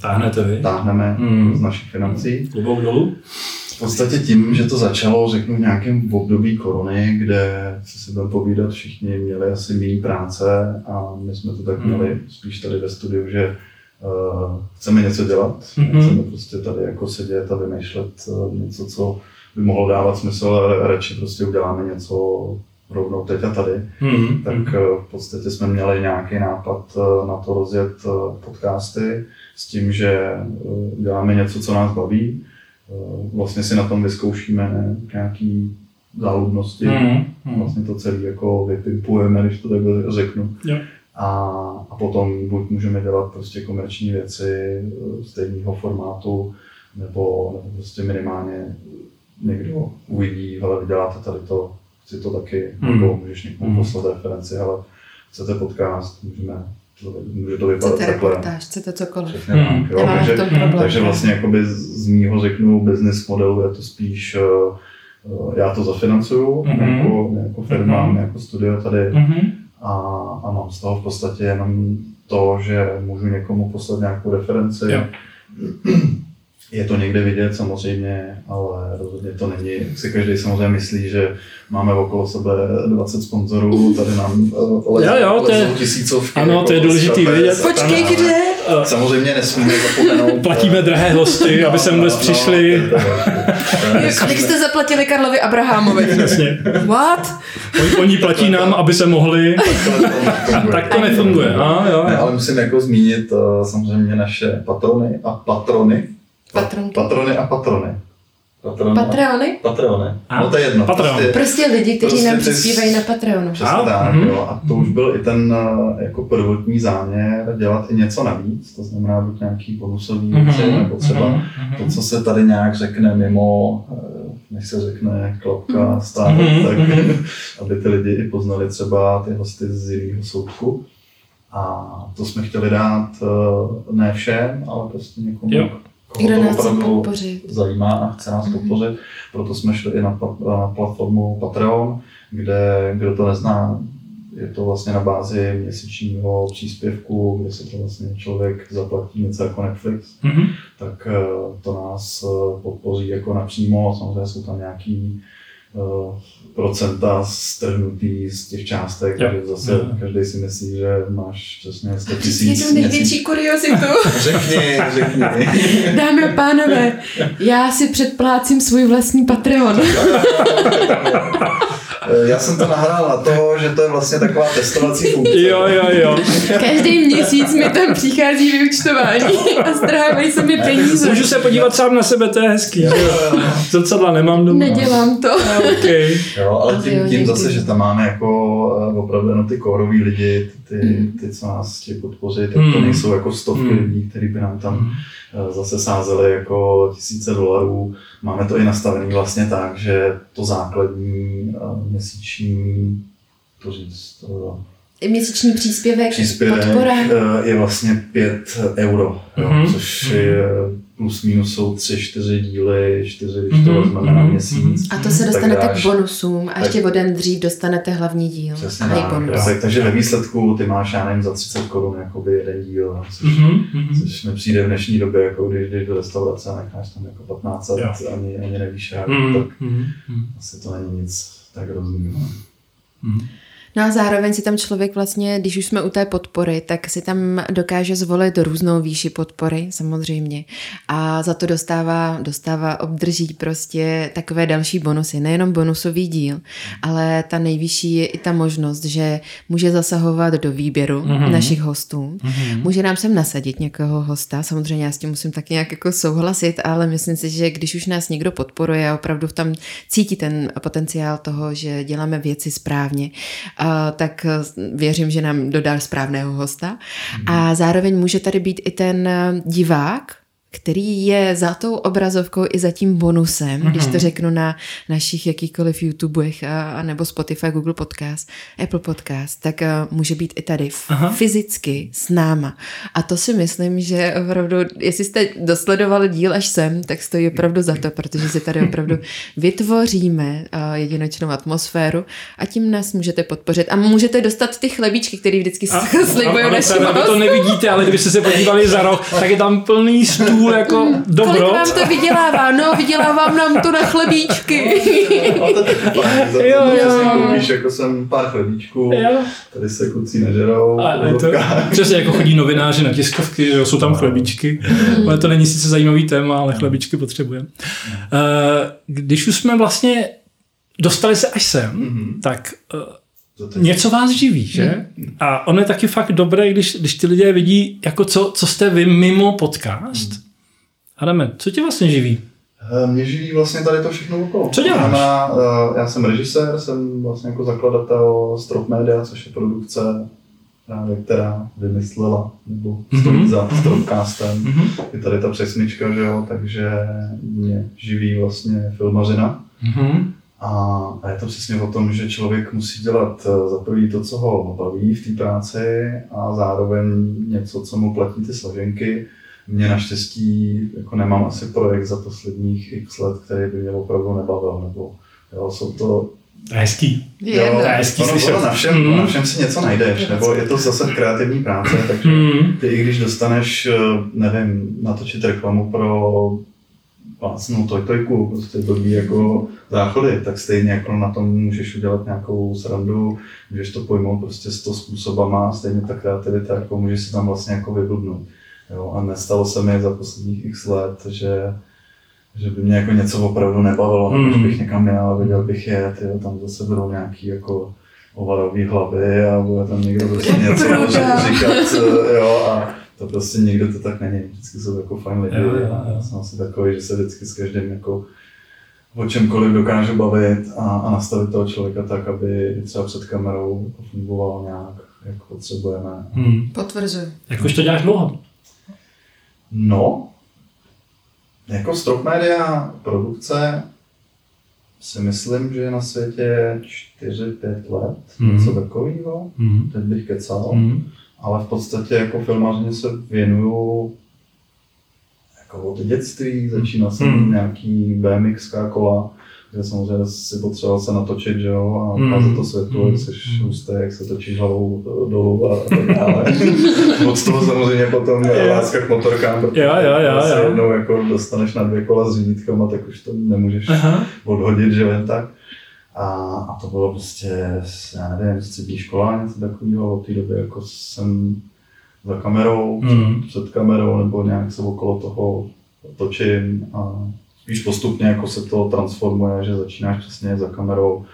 Táhnete vy? táhneme Hmm. z našich financí. Klobouk dolů? V podstatě tím, že to začalo, řeknu, v nějakém období korony, kde co si budeme povídat, všichni měli asi méně práce a my jsme to tak Hmm. měli spíš tady ve studiu, že uh, chceme něco dělat, Mhm. nechceme prostě tady jako sedět a vymýšlet uh, něco, co by mohlo dávat smysl, ale radši prostě uděláme něco rovnou teď a tady. Hmm. Tak uh, v podstatě jsme měli nějaký nápad uh, na to rozjet uh, podcasty s tím, že děláme něco, co nás baví, vlastně si na tom vyzkoušíme nějaký záludnosti, Hmm. Hmm. vlastně to celé jako vypimpujeme, když to takhle řeknu. Jo. A, a potom buď můžeme dělat prostě komerční věci eh, stejného formátu, nebo, nebo prostě minimálně někdo uvidí, hele, děláte tady to, chci to taky, Hmm. nebo můžeš někomu Hmm. poslat referenci, ale chcete podcast, můžeme, to, může to vypadat Chcete takhle. reportáž, chcete cokoliv. Přesně Hmm. tak, jo, Nemáme takže, problém. takže vlastně jakoby z z mýho řeknu business modelu je to spíš uh, uh, já to zafinancuju Mhm. jako, jako firma, Mhm. jako studio tady Mhm. A, a mám z toho v podstatě jenom to, že můžu někomu poslat nějakou referenci Jo. je to někde vidět samozřejmě, ale rozhodně to není. Si každý samozřejmě myslí, že máme okolo sebe 20 sponzorů, tady nám uh, jo, jo, to je, tisícovky. Ano, jako to je důležité vědět. Počkej, kde? Samozřejmě nesmíme zapomenout. Platíme drahé hosty, aby sem dnes přišli. Kolik jste zaplatili Karlovi Abrahamovi? Jasně. What? Oni, oni platí nám, aby se mohli. tak to nefunguje. A, jo, jo. Ale musím jako zmínit samozřejmě naše patrony a patrony. Patronky. Patrony a patrony. Patrony. Patreony? Patreony. No to je jedno. Patreon. Prostě, prostě lidi, kteří prostě nám přispívají na Patreonu. Přesně a? tak. Mm-hmm. Jo. A to už byl i ten eh, jako prvotní záměr dělat i něco navíc. To znamená buď nějaký bonusový mm-hmm. nebo třeba mm-hmm. to, co se tady nějak řekne mimo, eh, než se řekne klapka, mhm. stát, mm-hmm. tak mhm. aby ty lidi i poznali třeba ty hosty z jiného soudku. A to jsme chtěli dát eh, ne všem, ale prostě někomu, jo kdo nás chce podpořit. zajímá a chce nás mm-hmm. podpořit. Proto jsme šli i na, na platformu Patreon, kde, kdo to nezná, je to vlastně na bázi měsíčního příspěvku, kde se to vlastně člověk zaplatí něco jako Netflix, mm-hmm. tak eh, to nás eh, podpoří jako napřímo. Samozřejmě jsou tam nějaký uh, procenta strhnutý z těch částek, takže zase jo. každý si myslí, že máš přesně 100 tisíc. Jednu největší kuriozitu. řekni, řekni. Dámy a pánové, já si předplácím svůj vlastní Patreon. Eh, já jsem to nahrál na to, že to je vlastně taková testovací funkce. Jo, jo, jo. Každý měsíc mi tam přichází vyučtování a strhávají se mi peníze. Můžu se podívat sám na sebe, to je hezký. Zrcadla nemám doma. Nedělám to. okay. Jo, ale tím, tím zase, že tam máme jako eh, opravdu no, ty kóroví lidi, ty, hmm. ty, co nás chtějí podpořit, tak to hmm. nejsou jako stovky hmm. lidí, kteří by nám tam eh, zase sázeli jako tisíce dolarů. Máme to i nastavený vlastně tak, že to základní měsíční, to říct, měsíční příspěvek, příspěvek podpora? je vlastně 5 euro, mm-hmm. což je plus minus jsou tři, čtyři díly, čtyři, když to mhm, vezmeme na mhm, měsíc. A to se dostanete dáš, k bonusům a ještě o den dřív dostanete hlavní díl. Přesně tak, bonus. Tak, takže ve výsledku ty máš, já nevím, za 30 korun jakoby jeden díl, což, mm-hmm. což mi přijde v dnešní době, jako když jdeš do restaurace a necháš tam jako 15 let, ani, ani nevíš jak, mm-hmm. tak mm-hmm. asi to není nic tak rozumět. Mm-hmm. No a zároveň si tam člověk vlastně, když už jsme u té podpory, tak si tam dokáže zvolit různou výši podpory, samozřejmě. A za to dostává, dostává, obdrží prostě takové další bonusy. Nejenom bonusový díl, ale ta nejvyšší je i ta možnost, že může zasahovat do výběru mm-hmm. našich hostů. Mm-hmm. Může nám sem nasadit někoho hosta. Samozřejmě já s tím musím tak nějak jako souhlasit, ale myslím si, že když už nás někdo podporuje a opravdu v tom cítí ten potenciál toho, že děláme věci správně, tak eh, věřím, že nám dodá správného hosta. A zároveň může tady být i ten eh, divák, který je za tou obrazovkou i za tím bonusem, mm-hmm. když to mhm. řeknu na našich jakýchkoliv YouTubech a, a nebo Spotify, Google Podcast, Apple Podcast, tak uh, může být i tady Aha. fyzicky s náma. A to si myslím, že opravdu, jestli jste dosledovali díl až sem, tak stojí opravdu za to, protože si tady opravdu vytvoříme uh, jedinečnou atmosféru a tím nás můžete podpořit. A můžete dostat ty chlebíčky, které vždycky slibují našim to nevidíte, ale kdybyste se podívali za rok, tak je tam plný stůl půl jako dobro. Kolik vám to vydělává? No, vydělávám nám to na chlebíčky. jo, jo. Víš, jako jsem pár chlebíčků, tady se kluci nežerou. to, přesně jako chodí novináři na tiskovky, jo, jsou tam chlebíčky. Ale to není sice zajímavý téma, ale chlebíčky potřebujeme. Uh, když už jsme vlastně dostali se až sem, mm-hmm. tak uh, něco vás živí, že? Hmm. A ono je taky fakt dobré, když, když ty lidé vidí, jako co, co jste vy mimo podcast. Hmm. Adame, co tě vlastně živí? Eh, mě živí vlastně tady to všechno okolo. Co děláš? Znamená, eh, já jsem režisér, jsem vlastně jako zakladatel Strop Media, což je produkce, právě, která vymyslela, nebo mhm. stojí mm-hmm. za Stropcastem. Mm-hmm. Je tady ta přesnička, že jo, takže mě živí vlastně filmařina. Mm-hmm. A, a je to přesně o tom, že člověk musí dělat eh, za prvý to, co ho baví v té práci a zároveň něco, co mu platí ty složenky mě naštěstí jako nemám asi projekt za posledních x let, který by mě opravdu nebavil, nebo jo, jsou to to je hezký. Jo, hezký ono, ono na, všem, mm. na všem si něco najdeš, nebo je to zase kreativní práce, takže mm. ty i když dostaneš, eh, nevím, natočit reklamu pro plácnu tojtojku, prostě blbý jako záchody, tak stejně jako na tom můžeš udělat nějakou srandu, můžeš to pojmout prostě s to způsobama, stejně ta kreativita, jako můžeš si tam vlastně jako vyblbnout. Jo, a nestalo se mi za posledních x let, že, že by mě jako něco opravdu nebavilo, mm. nebo bych někam měl a viděl bych je, tyjo, tam zase budou nějaký jako ovalový hlavy a bude tam někdo prostě něco říkat, jo, a to prostě nikdo to tak není. Vždycky jsou jako fajn lidi jo, jo, jo. a já jsem asi takový, že se vždycky s každým jako o čemkoliv dokážu bavit a, a nastavit toho člověka tak, aby třeba před kamerou fungoval nějak, jak potřebujeme. Hmm. Potvrzuji. Jak už to děláš dlouho? No, jako Strop Media produkce si myslím, že je na světě 4-5 let, mm. něco takového, mm. teď bych kecal. Mm ale v podstatě jako filmařině se věnuju jako od dětství, začínal jsem hmm. nějaký BMX kola, kde samozřejmě si potřeboval se natočit, že jo, a hmm. ukázat to světlu, jak jsi hmm. hustý, jak se točíš hlavou dolů a, tak dále. Od toho samozřejmě potom láska k motorkám, protože jo, jo, jo, jo. jednou jako dostaneš na dvě kola s řídítkama, tak už to nemůžeš Aha. odhodit, že jen tak. A, a to bylo prostě, já nevím, střední škola, něco takového, od té doby jako jsem za kamerou, mm. před, před kamerou, nebo nějak se okolo toho točím a spíš postupně jako se to transformuje, že začínáš přesně za kamerou,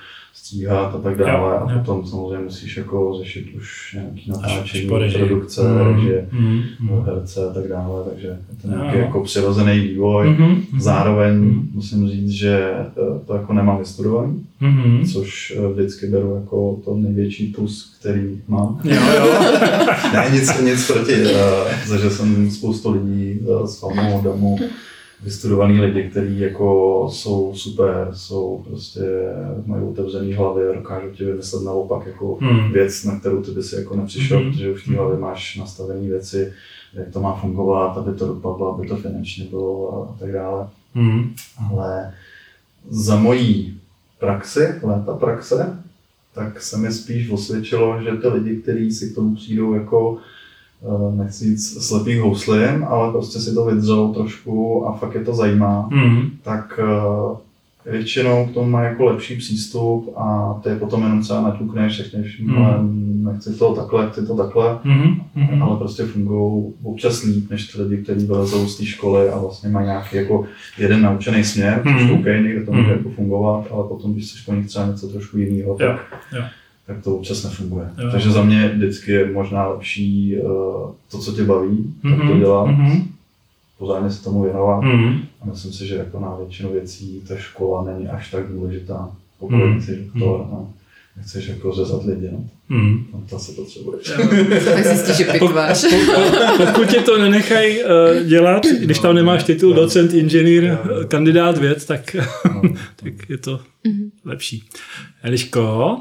stříhat a tak dále. Jo, a jo. potom samozřejmě musíš jako řešit už nějaký natáčení, produkce, mm, režie, mm, mm. herce a tak dále, takže je to nějaký jo. jako přirozený vývoj. Mm, Zároveň mm. musím říct, že eh, to jako nemám vystudovaný, mm. což eh, vždycky beru jako to největší plus, který mám. Jo, jo. ne, nic, nic proti, uh, že jsem spoustu lidí z FAMu, DAMu, vystudovaný lidi, kteří jako jsou super, jsou prostě, mají otevřený hlavy a dokážou ti vymyslet naopak jako hmm. věc, na kterou ty by si jako nepřišel, hmm. protože už v té hlavě máš nastavené věci, jak to má fungovat, aby to dopadlo, aby to finančně bylo a tak dále. Hmm. Ale za mojí praxi, léta praxe, tak se mi spíš osvědčilo, že ty lidi, kteří si k tomu přijdou jako nechci říct slepých houslím, ale prostě si to vydřel trošku a fakt je to zajímá, mm. tak eh, většinou k tomu má jako lepší přístup a ty potom jenom třeba naťukneš, řekneš, mm. nechci to takhle, chci to takhle, mm. ale prostě fungují občas líp, než ty lidi, kteří vylezou z té školy a vlastně mají nějaký jako jeden naučený směr, mm. což OK, někde to může mm. jako fungovat, ale potom, když chceš po nich třeba něco trošku jiného, tak, yeah. Yeah tak to občas nefunguje. Jo. Takže za mě vždycky je možná lepší uh, to, co tě baví, mm-hmm. tak to dělat, mm-hmm. pořádně se tomu věnovat. Mm-hmm. A myslím si, že jako na většinu věcí ta škola není až tak důležitá, pokud mm-hmm. jsi doktor a nechceš jako řezat lidi. No. Mm. No, to se potřebuješ. tak zjistíš, že pitváš. Pokud tě to nenechají uh, dělat, když tam nemáš titul no. docent, inženýr, kandidát věd, tak, no. tak je to mm-hmm. lepší. Eliško,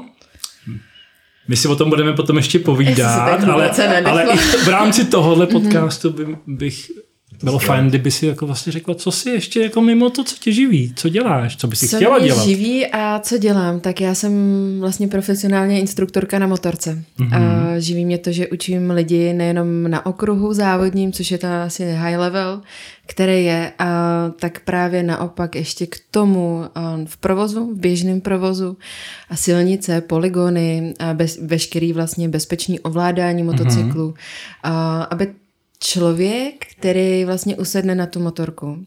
my si o tom budeme potom ještě povídat, ale, ale i v rámci tohohle mhm. podcastu by, bych bylo fajn, kdyby si jako vlastně řekla, co si ještě jako mimo to, co tě živí, co děláš, co by si co chtěla dělat. Co živí a co dělám, tak já jsem vlastně profesionálně instruktorka na motorce. Mm-hmm. A živí mě to, že učím lidi nejenom na okruhu závodním, což je to asi high level, který je, a tak právě naopak ještě k tomu v provozu, v běžném provozu, a silnice, poligony, a bez, veškerý vlastně bezpečný ovládání motocyklu, mm-hmm. a aby člověk, který vlastně usedne na tu motorku,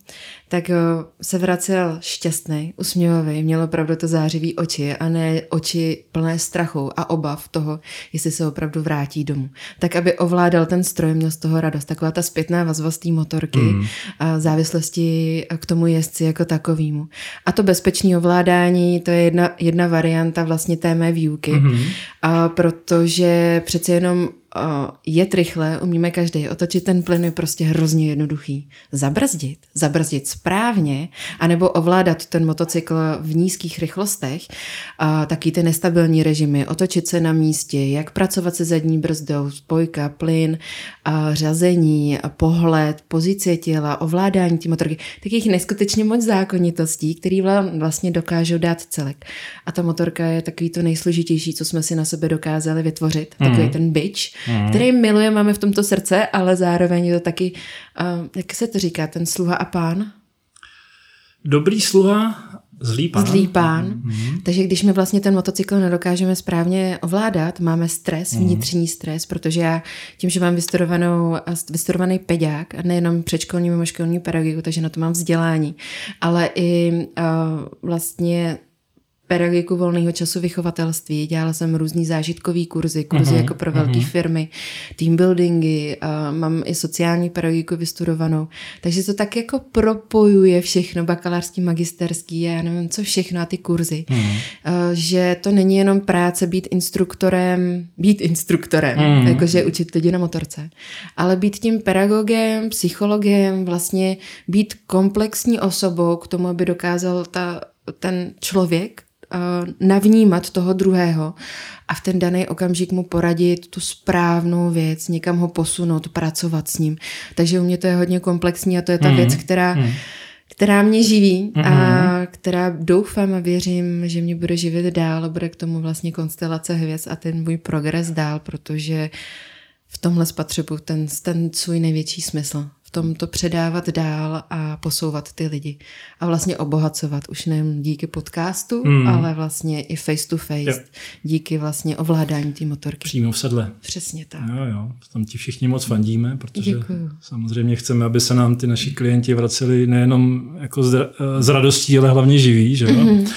tak eh, se vracel šťastný, usměvavý, měl opravdu to zářivý oči a ne oči plné strachu a obav toho, jestli se opravdu vrátí domů. Tak, aby ovládal ten stroj, měl z toho radost. Taková ta zpětná vazba z té motorky mm. a závislosti k tomu jezdci jako takovýmu. A to bezpečné ovládání, to je jedna, jedna varianta vlastně té mé výuky, mm. a protože přece jenom jet rychle, umíme každý. Otočit ten plyn je prostě hrozně jednoduchý. Zabrzdit, zabrzdit správně, anebo ovládat ten motocykl v nízkých rychlostech, a taky ty nestabilní režimy, otočit se na místě, jak pracovat se zadní brzdou, spojka, plyn, a řazení, a pohled, pozice těla, ovládání tí motorky, takých neskutečně moc zákonitostí, které vlastně dokážou dát celek. A ta motorka je takový to nejsložitější, co jsme si na sebe dokázali vytvořit. Takový mm. ten bitch, mm. který miluje, máme v tomto srdce, ale zároveň je to taky, uh, jak se to říká, ten sluha a pán? Dobrý sluha, Zlý pán. Zlý pán. Mm-hmm. Takže když my vlastně ten motocykl nedokážeme správně ovládat, máme stres, mm-hmm. vnitřní stres, protože já tím, že mám vystudovanou, vystudovaný peďák, a nejenom předškolní, mimoškolní pedagogiku, takže na to mám vzdělání, ale i uh, vlastně pedagogiku volného času vychovatelství, dělala jsem různý zážitkový kurzy, kurzy uh-huh, jako pro velké uh-huh. firmy, team buildingy, uh, mám i sociální pedagogiku vystudovanou. Takže to tak jako propojuje všechno, bakalářský, magisterský, já nevím co všechno a ty kurzy. Uh-huh. Uh, že to není jenom práce být instruktorem, být instruktorem, uh-huh. jakože učit lidi na motorce, ale být tím pedagogem, psychologem, vlastně být komplexní osobou k tomu, aby dokázal ta, ten člověk uh, navnímat toho druhého a v ten daný okamžik mu poradit tu správnou věc, někam ho posunout, pracovat s ním. Takže u mě to je hodně komplexní a to je ta mm. věc, která mm která mě živí mm-hmm. a která doufám a věřím, že mě bude živit dál a bude k tomu vlastně konstelace hvězd a ten můj progres dál, protože v tomhle spatřebu ten, ten svůj největší smysl v tom to předávat dál a posouvat ty lidi. A vlastně obohacovat už nejen díky podcastu, mm. ale vlastně i face to face, yep. díky vlastně ovládání té motorky. Přímo v sedle. Přesně tak. Jo, jo, tam ti všichni moc fandíme, protože Děkuju. samozřejmě chceme, aby se nám ty naši klienti vraceli nejenom jako z, z radostí, ale hlavně živí, že jo? Mm-hmm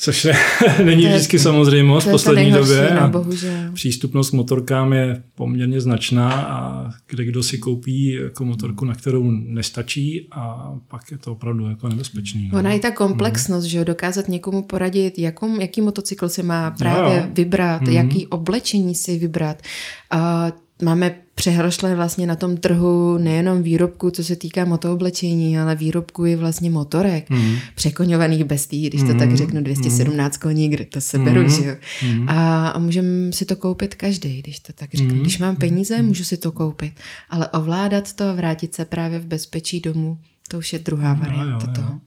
což ne, není to je, vždycky samozřejmost v poslední době. No, bohužel. Přístupnost k motorkám je poměrně značná a kde kdo si koupí jako motorku, na kterou nestačí a pak je to opravdu jako nebezpečný. No. Ona je ta komplexnost, mm. že dokázat někomu poradit, jakom, jaký motocykl si má právě no, vybrat, mm. jaký oblečení si vybrat. A máme přehršle vlastně na tom trhu nejenom výrobku, co se týká motooblečení, ale výrobku i vlastně motorek, mm. překoňovaných bestí, když to mm. tak mhm. řeknu, 217 mm. koní, kde to se mm. beru, že jo. Mm. A, a můžeme si to koupit každý, když to tak řeknu. Mm. Když mám peníze, mm. můžu si to koupit, ale ovládat to, vrátit se právě v bezpečí domů, to už je druhá varianta jo, jo, jo. toho.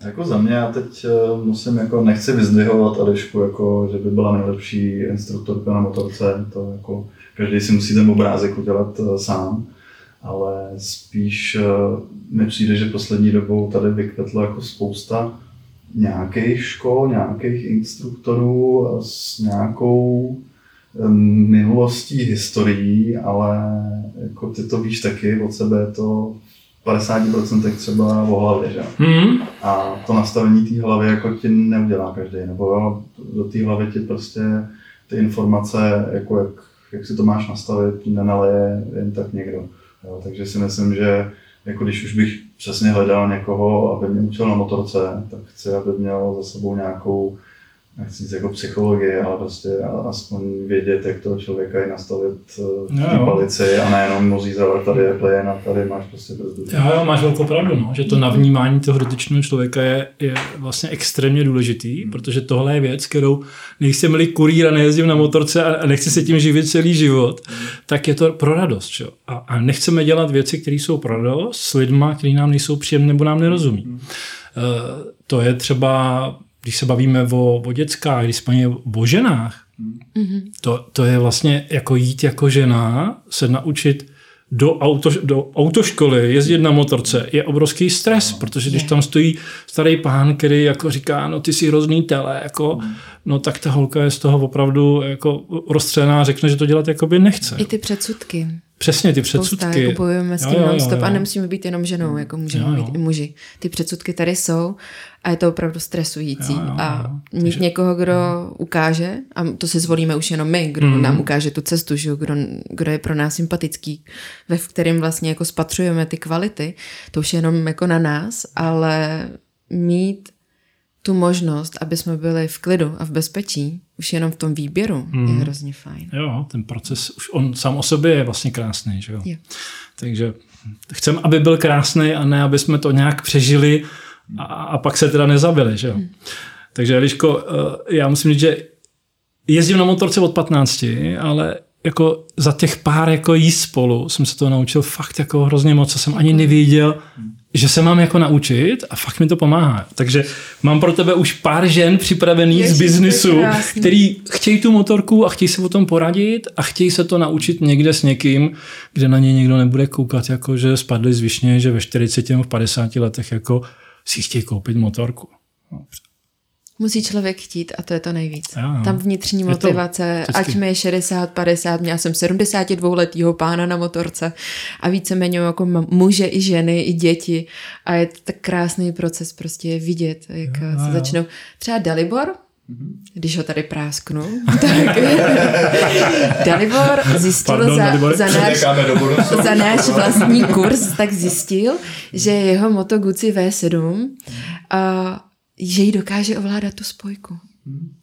Jako za mě, já teď uh, musím, jako nechci vyzdvihovat Adešku, jako, že by byla nejlepší instruktorka na motorce, to jako každý si musí ten obrázek udělat uh, sám, ale spíš uh, mi přijde, že poslední dobou tady vykvetlo jako spousta nějakých škol, nějakých instruktorů s nějakou minulostí, historií, ale jako ty to víš taky, od sebe to 50% třeba o hlavě, že? Mm. A to nastavení té hlavy jako ti neudělá každý, nebo jo, do té hlavy ti prostě ty informace, jako jak, jak si to máš nastavit, nenaleje jen tak někdo. Jo, takže si myslím, že jako když už bych přesně hledal někoho, aby mě učil na motorce, tak chci, aby měl za sebou nějakou nechci říct jako psychologie, ale prostě aspoň vědět, jak toho člověka je nastavit eh, v té palici a nejenom mu říct, ale tady je plyn a tady máš prostě brzdu. Jo, jo, máš velkou pravdu, no, že to navnímání toho dotyčného člověka je, je vlastně extrémně důležitý, hmm. protože tohle je věc, kterou nejsem li kurýr a nejezdím na motorce a nechci se tím živit celý život, hmm. tak je to pro radost. Jo? A, a nechceme dělat věci, které jsou pro radost s lidma, kteří nám nejsou příjemné nebo nám nerozumí. Hmm. Uh, to je třeba když se bavíme o, o dětskách, když se bavíme o ženách, mm-hmm. to, to je vlastně jako jít jako žena, se naučit do, auto, do autoškoly, jezdit na motorce, je obrovský stres, no, protože když tam stojí starý pán, který jako říká, no ty jsi hrozný tele, jako, mm. no tak ta holka je z toho opravdu jako rozstřelená a řekne, že to dělat jakoby nechce. I ty předsudky. Přesně, ty předsudky. Jako bojujeme s tím non-stop a nemusíme být jenom ženou, jako můžeme jo, jo. být i muži. Ty předsudky tady jsou a je to opravdu stresující. Jo, jo, jo. A mít Takže... někoho, kdo ukáže, a to si zvolíme už jenom my, kdo mm. nám ukáže tu cestu, že? Kdo, kdo je pro nás sympatický, ve kterém vlastně jako spatřujeme ty kvality, to už je jenom jako na nás, ale mít tu možnost, aby jsme byli v klidu a v bezpečí, už jenom v tom výběru mm. je mhm. hrozně fajn. Jo, ten proces už on sám o sobě je vlastně krásný, že jo? jo. Takže chcem, aby byl krásný a ne, aby jsme to nějak přežili a, a pak se teda nezabili, že jo? Mm. Takže Eliško, eh, já musím říct, že jezdím na motorce od 15, ale jako za těch pár jako jíst spolu jsem se to naučil fakt jako hrozně moc, co jsem ani nevěděl, že se mám jako naučit a fakt mi to pomáhá. Takže mám pro tebe už pár žen připravených Ježiš, z biznisu, který chtějí tu motorku a chtějí se o tom poradit a chtějí se to naučit někde s někým, kde na ně někdo nebude koukat, jako že spadli z višně, že ve 40 nebo v 50 letech jako si chtějí koupit motorku. Musí člověk chtít a to je to nejvíc. Jo, jo. Tam vnitřní Je to motivace, ať mi je 60, 50, měla jsem 72 letýho pána na motorce a víceméně jako muže i ženy, i děti a je to tak krásný proces prostě je vidět, jak Jo, se jo. začnou. Třeba Dalibor, Mhm. když ho tady prásknu, tak Dalibor zjistil Pardon, za, Dalibore. za náš za náš vlastní kurz, tak zjistil, že jeho Moto Guzzi V7 a že ji dokáže ovládat tu spojku.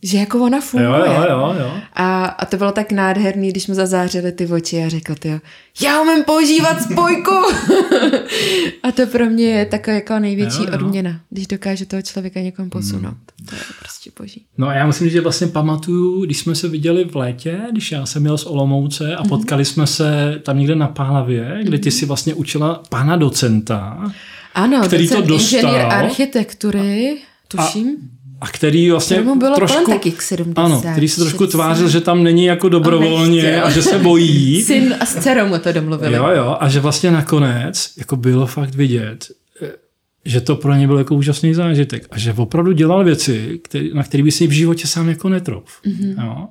Že jako ona funguje. Jo, jo, jo, jo. A, a to bylo tak nádherný, když mu zazářily ty oči a řekl ty, já umím používat spojku. a to pro mě je taková jako největší Jo, jo. odměna, když dokáže toho člověka někam posunout. To je prostě boží. No a já musím říct, že vlastně pamatuju, když jsme se viděli v létě, když já jsem jel z Olomouce a potkali jsme se tam někde na Pálavě, kde ty si vlastně učila pana docenta Ano, Který to dostal. inženýr architektury, tuším. a který vlastně Kterému bylo trošku, kolem taky k 70. ano, který se trošku 60. tvářil, že tam není jako dobrovolně a že se bojí. Syn a s dcerou mu to domluvili. Jo, jo, a že vlastně nakonec jako bylo fakt vidět, eh, že to pro ně byl jako úžasný zážitek a že opravdu dělal věci, který, na které by si v životě sám jako netrouf. Mm-hmm. Jo?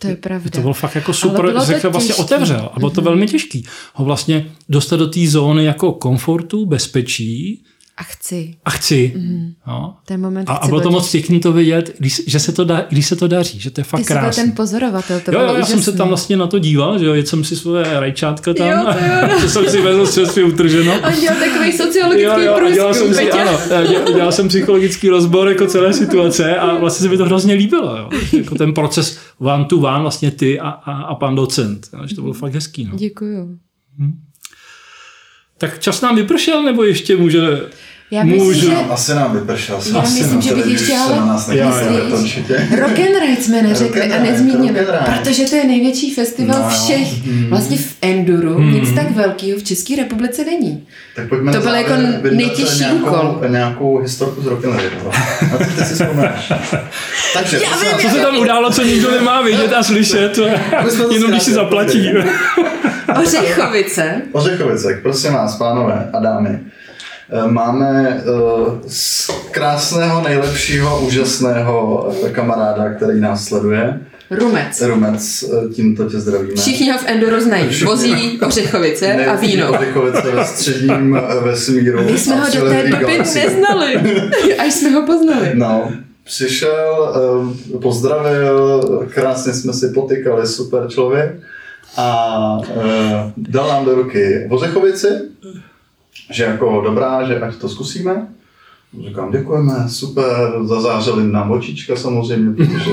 To je pravda. To bylo fakt jako super, že se vlastně těžký. otevřel a bylo to velmi těžký. Ho vlastně dostat do té zóny jako komfortu, bezpečí A chci. a chci. Mm. Jo? Ten moment A, chci a bylo to moc pěkný to vidět, když, že se to dá, když se to daří, že to je fakt Ty jsi byl ten pozorovatel, to Jo, bylo jo, já jsem se tam vlastně na to díval, že jo, jsem si svoje rajčátka tam, Jo, to jo. to jsem si vezl čerstvě utrženo. On dělal takový sociologický Jo, jo, a dělal jsem průzkum, si, ano, já dělal, dělal jsem psychologický rozbor jako celé situace a vlastně se mi to hrozně líbilo. Jo. Jako ten proces one to one, vlastně ty a, a, a pan docent. Jo, že to bylo fakt hezký. No. Děkuju. Tak čas nám vypršel, nebo ještě může... Já myslím, Můžu. že Asi nám vypršel. Já Asi myslím, že bych ještě ale- na nás Já, nechce já. to určitě. Rock and Ride jsme neřekli Rock a nezmínili, Rock Ride. protože to je největší festival No, všech. Hmm. Vlastně v Enduru nic tak velkého v České republice není. Tak pojďme To na byl jako nejtěžší nějakou, úkol. Nějakou historku z Rock'n'Roll. Na co ty si vzpomeneš? Takže, Já vím, Co se tam událo, co nikdo nemá vidět a slyšet, jenom když si zaplatí. Ořechovice. Ořechovicek, prosím vás, pánové a dámy. Eh, Máme uh, krásného, nejlepšího, úžasného eh, kamaráda, který nás sleduje. Rumec. Rumec, eh, tímto tě zdravíme. Všichni ho v Enduru znají. Vozí ořechovice a víno. Ořechovice ve středním eh, vesmíru. My jsme ho do té doby neznali. Až jsme ho poznali. No, přišel, eh, pozdravil, krásně jsme si potykali, super člověk a eh, dal nám do ruky Vořechovici, že jako dobrá, že ať to zkusíme. Říkám, děkujeme, super, zazářili nám očička samozřejmě, protože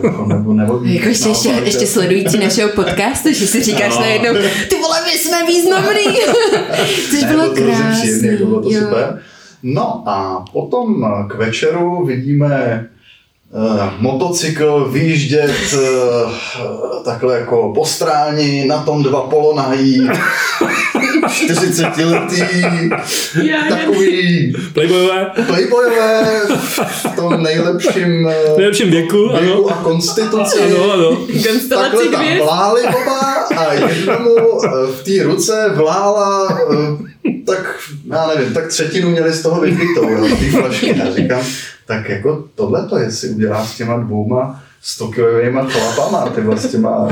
to jako nebo nevodí. Jako ještě, ještě, ještě sledující našeho podcastu, že si říkáš No. najednou, ty vole, my jsme významný. Což Ne, bylo to krásné. příjemný, bylo to jo. super. No a potom k večeru vidíme motocykl vyjíždět uh, takhle jako po stráni, na tom dva polonají, 40 letý, takový Playboyové, playboyové v tom nejlepším, eh, v nejlepším věku, ano. věku a konstituci. Ano, ano. Takhle tam vláli oba a jednomu eh, v té ruce vlála eh, tak, já nevím, tak třetinu měli z toho vypitou, té flašky. A říkám, tak jako tohle to, jestli udělá s těma dvouma stokojovýma chlapama, ty s těma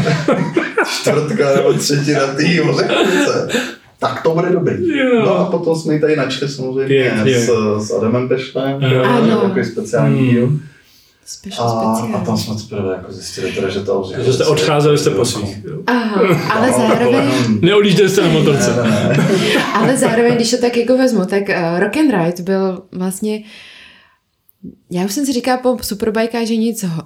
čtvrtka nebo třetina tý. Tak to bude dobrý. Jo. No a potom jsme ji tady načli samozřejmě Pěkně. s, s Adamem Pešlem, Ano. takový speciální Hmm. díl. Special, A, a tam jsme teprve jako zjistili, teda, že to Že jste odcházeli jste po svých. jo. Aha, ale No, zároveň, Neodjížděli jste na motorce. Ne, ne, ne. ale zároveň, když to tak jako vezmu, tak uh, Rock and Ride byl vlastně, já už jsem si říkala po Superbike, že nic, ho,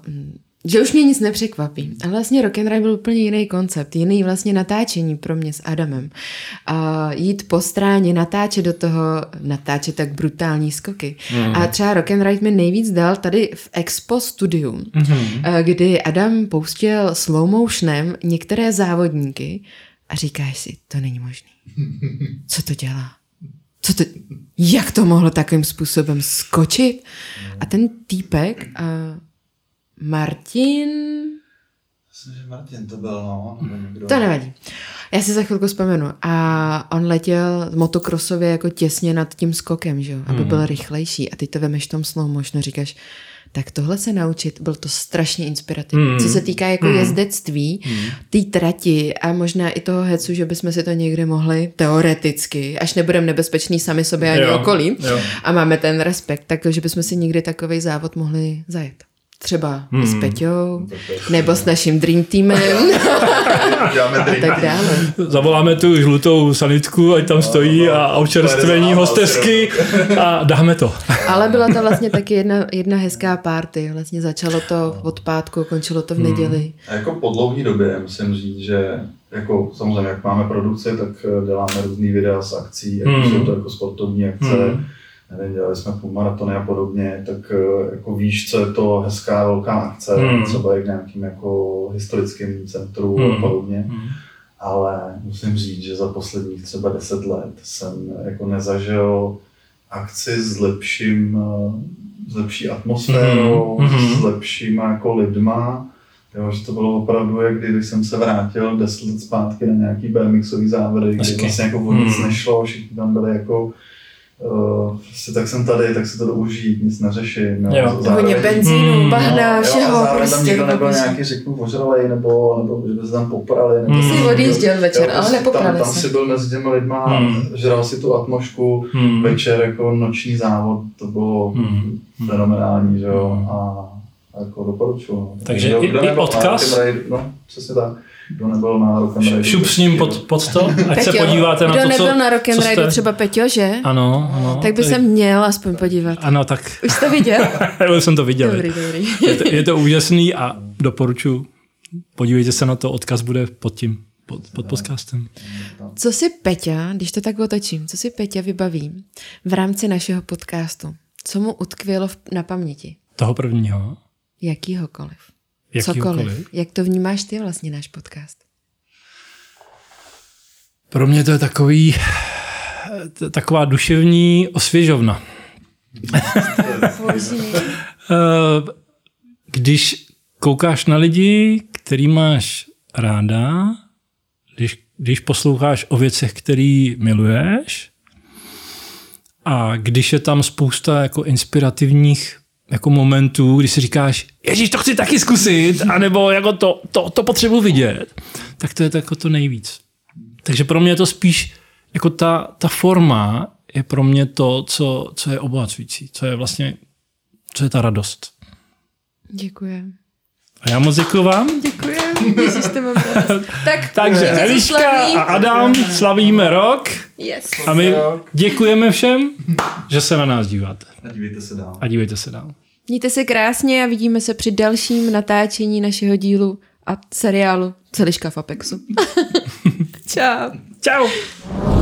že už mě nic nepřekvapí. Ale vlastně Rock and Ride byl úplně jiný koncept, jiný vlastně natáčení pro mě s Adamem. A jít po stráně, natáčet do toho, natáčet tak brutální skoky. Mm. A třeba Rock and Ride mi nejvíc dal tady v Expo studiu, mm-hmm. kdy Adam pouštěl slow motionem některé závodníky a říkáš si, to není možný. Co to dělá? Co to, jak to mohlo takovým způsobem skočit? A ten týpek, uh, Martin, Myslím, že Martin to byl, no. Nebo někdo. To nevadí. Já si za chvilku vzpomenu. A on letěl motokrosově jako těsně nad tím skokem, že jo, aby byl rychlejší. A teď to vemeš v tom slow motion, říkáš, tak tohle se naučit, byl to strašně inspirativní. Mm. Co se týká jako Mm. jezdectví, té trati a možná i toho hecu, že bychom si to někde mohli teoreticky, až nebudeme nebezpeční sami sobě ani Jo, okolí jo. a máme ten respekt, takže bychom si někdy takový závod mohli zajet. Třeba i s Peťou, nebo s naším Dream Teamem Děláme a tak dále. Zavoláme tu žlutou sanitku, ať tam stojí a občerstvení hostesky a dáme to. Ale byla to vlastně taky jedna, jedna hezká party. Vlastně začalo to od pátku, končilo to v neděli. A jako po dlouhé době musím říct, že jako samozřejmě, jak máme produkci, tak eh, děláme různý videa z akcí, jako Hmm. jsou to jako sportovní akce, Hmm. Nevím, dělali jsme půlmaratony a podobně, tak eh, jako víš, co je to hezká velká akce, Hmm. třeba i v nějakým jako historickým centru Hmm. a podobně. Ale musím říct, že za posledních třeba deset let jsem jako nezažil akci s lepším, eh, s lepší atmosférou, Mhm. s lepšíma jako lidma. Jo, že to bylo opravdu, jak když jsem se vrátil deset let zpátky na nějaký BMXový závody, kdy Hezky. vlastně jako o nic Mhm. nešlo, všichni tam byli jako Uh, prostě tak jsem tady, tak si to jdu užít, nic neřeším. Jo. Jo. Zároveň- Hodně benzínu, Hmm. bahna, Jo, všeho a zároveň prostě. tam nikdo nebyl prostě. nějaký, řeknu, ožralej, nebo, nebo že by se tam poprali. Nebo Ty jsi odjížděl večer, ale prostě nepoprali tam, tam se. si byl mezi těmi lidma, Hmm. žral si tu atmosféru, Hmm. večer jako noční závod, to bylo Hmm. fenomenální, že jo, Hmm. a, a jako doporučuju. no. Takže Kdo- i- kdo i nebyl odkaz? Rock'n'Ride- No, přesně tak. Kdo nebyl na Rock'n'Ride. Šup s ním pod, pod to, ať se Peťo, podíváte na kdo to, co, nebyl na Rideu, jste... třeba Peťo, že? Ano, ano. Tak by tady- se měl aspoň podívat. Ano, tak Už jsi to viděl? já jsem to viděl. Dobrý, dobrý. Je to, je to úžasný a doporučuji. Podívejte se na to, odkaz bude pod tím, pod, pod podcastem. Co si Peťa, když to tak otočím, co si Peťa vybaví v rámci našeho podcastu? Co mu utkvělo v- na paměti? Toho prvního. Jakýhokoliv. Cokoliv. Jak to vnímáš ty vlastně náš podcast? Pro mě to je takový, taková duševní osvěžovna. Když koukáš na lidi, který máš ráda, když, když posloucháš o věcech, který miluješ, a když je tam spousta jako inspirativních jako momentů, kdy si říkáš, ježíš, to chci taky zkusit, anebo jako to, to, to potřebuji vidět, tak to je to jako to nejvíc. Takže pro mě je to spíš jako ta, ta forma je pro mě to, co, co je obohacující, co je vlastně, co je ta radost. Děkuji. A já moc děkuji vám. Děkuji. Tak, Takže Eliška slaví. a Adam slavíme rok Yes. a my děkujeme všem, že se na nás díváte. A dívejte se dál. A dívejte se dál. Mějte se krásně a vidíme se při dalším natáčení našeho dílu a seriálu Celiška v Apexu. Čau. Čau.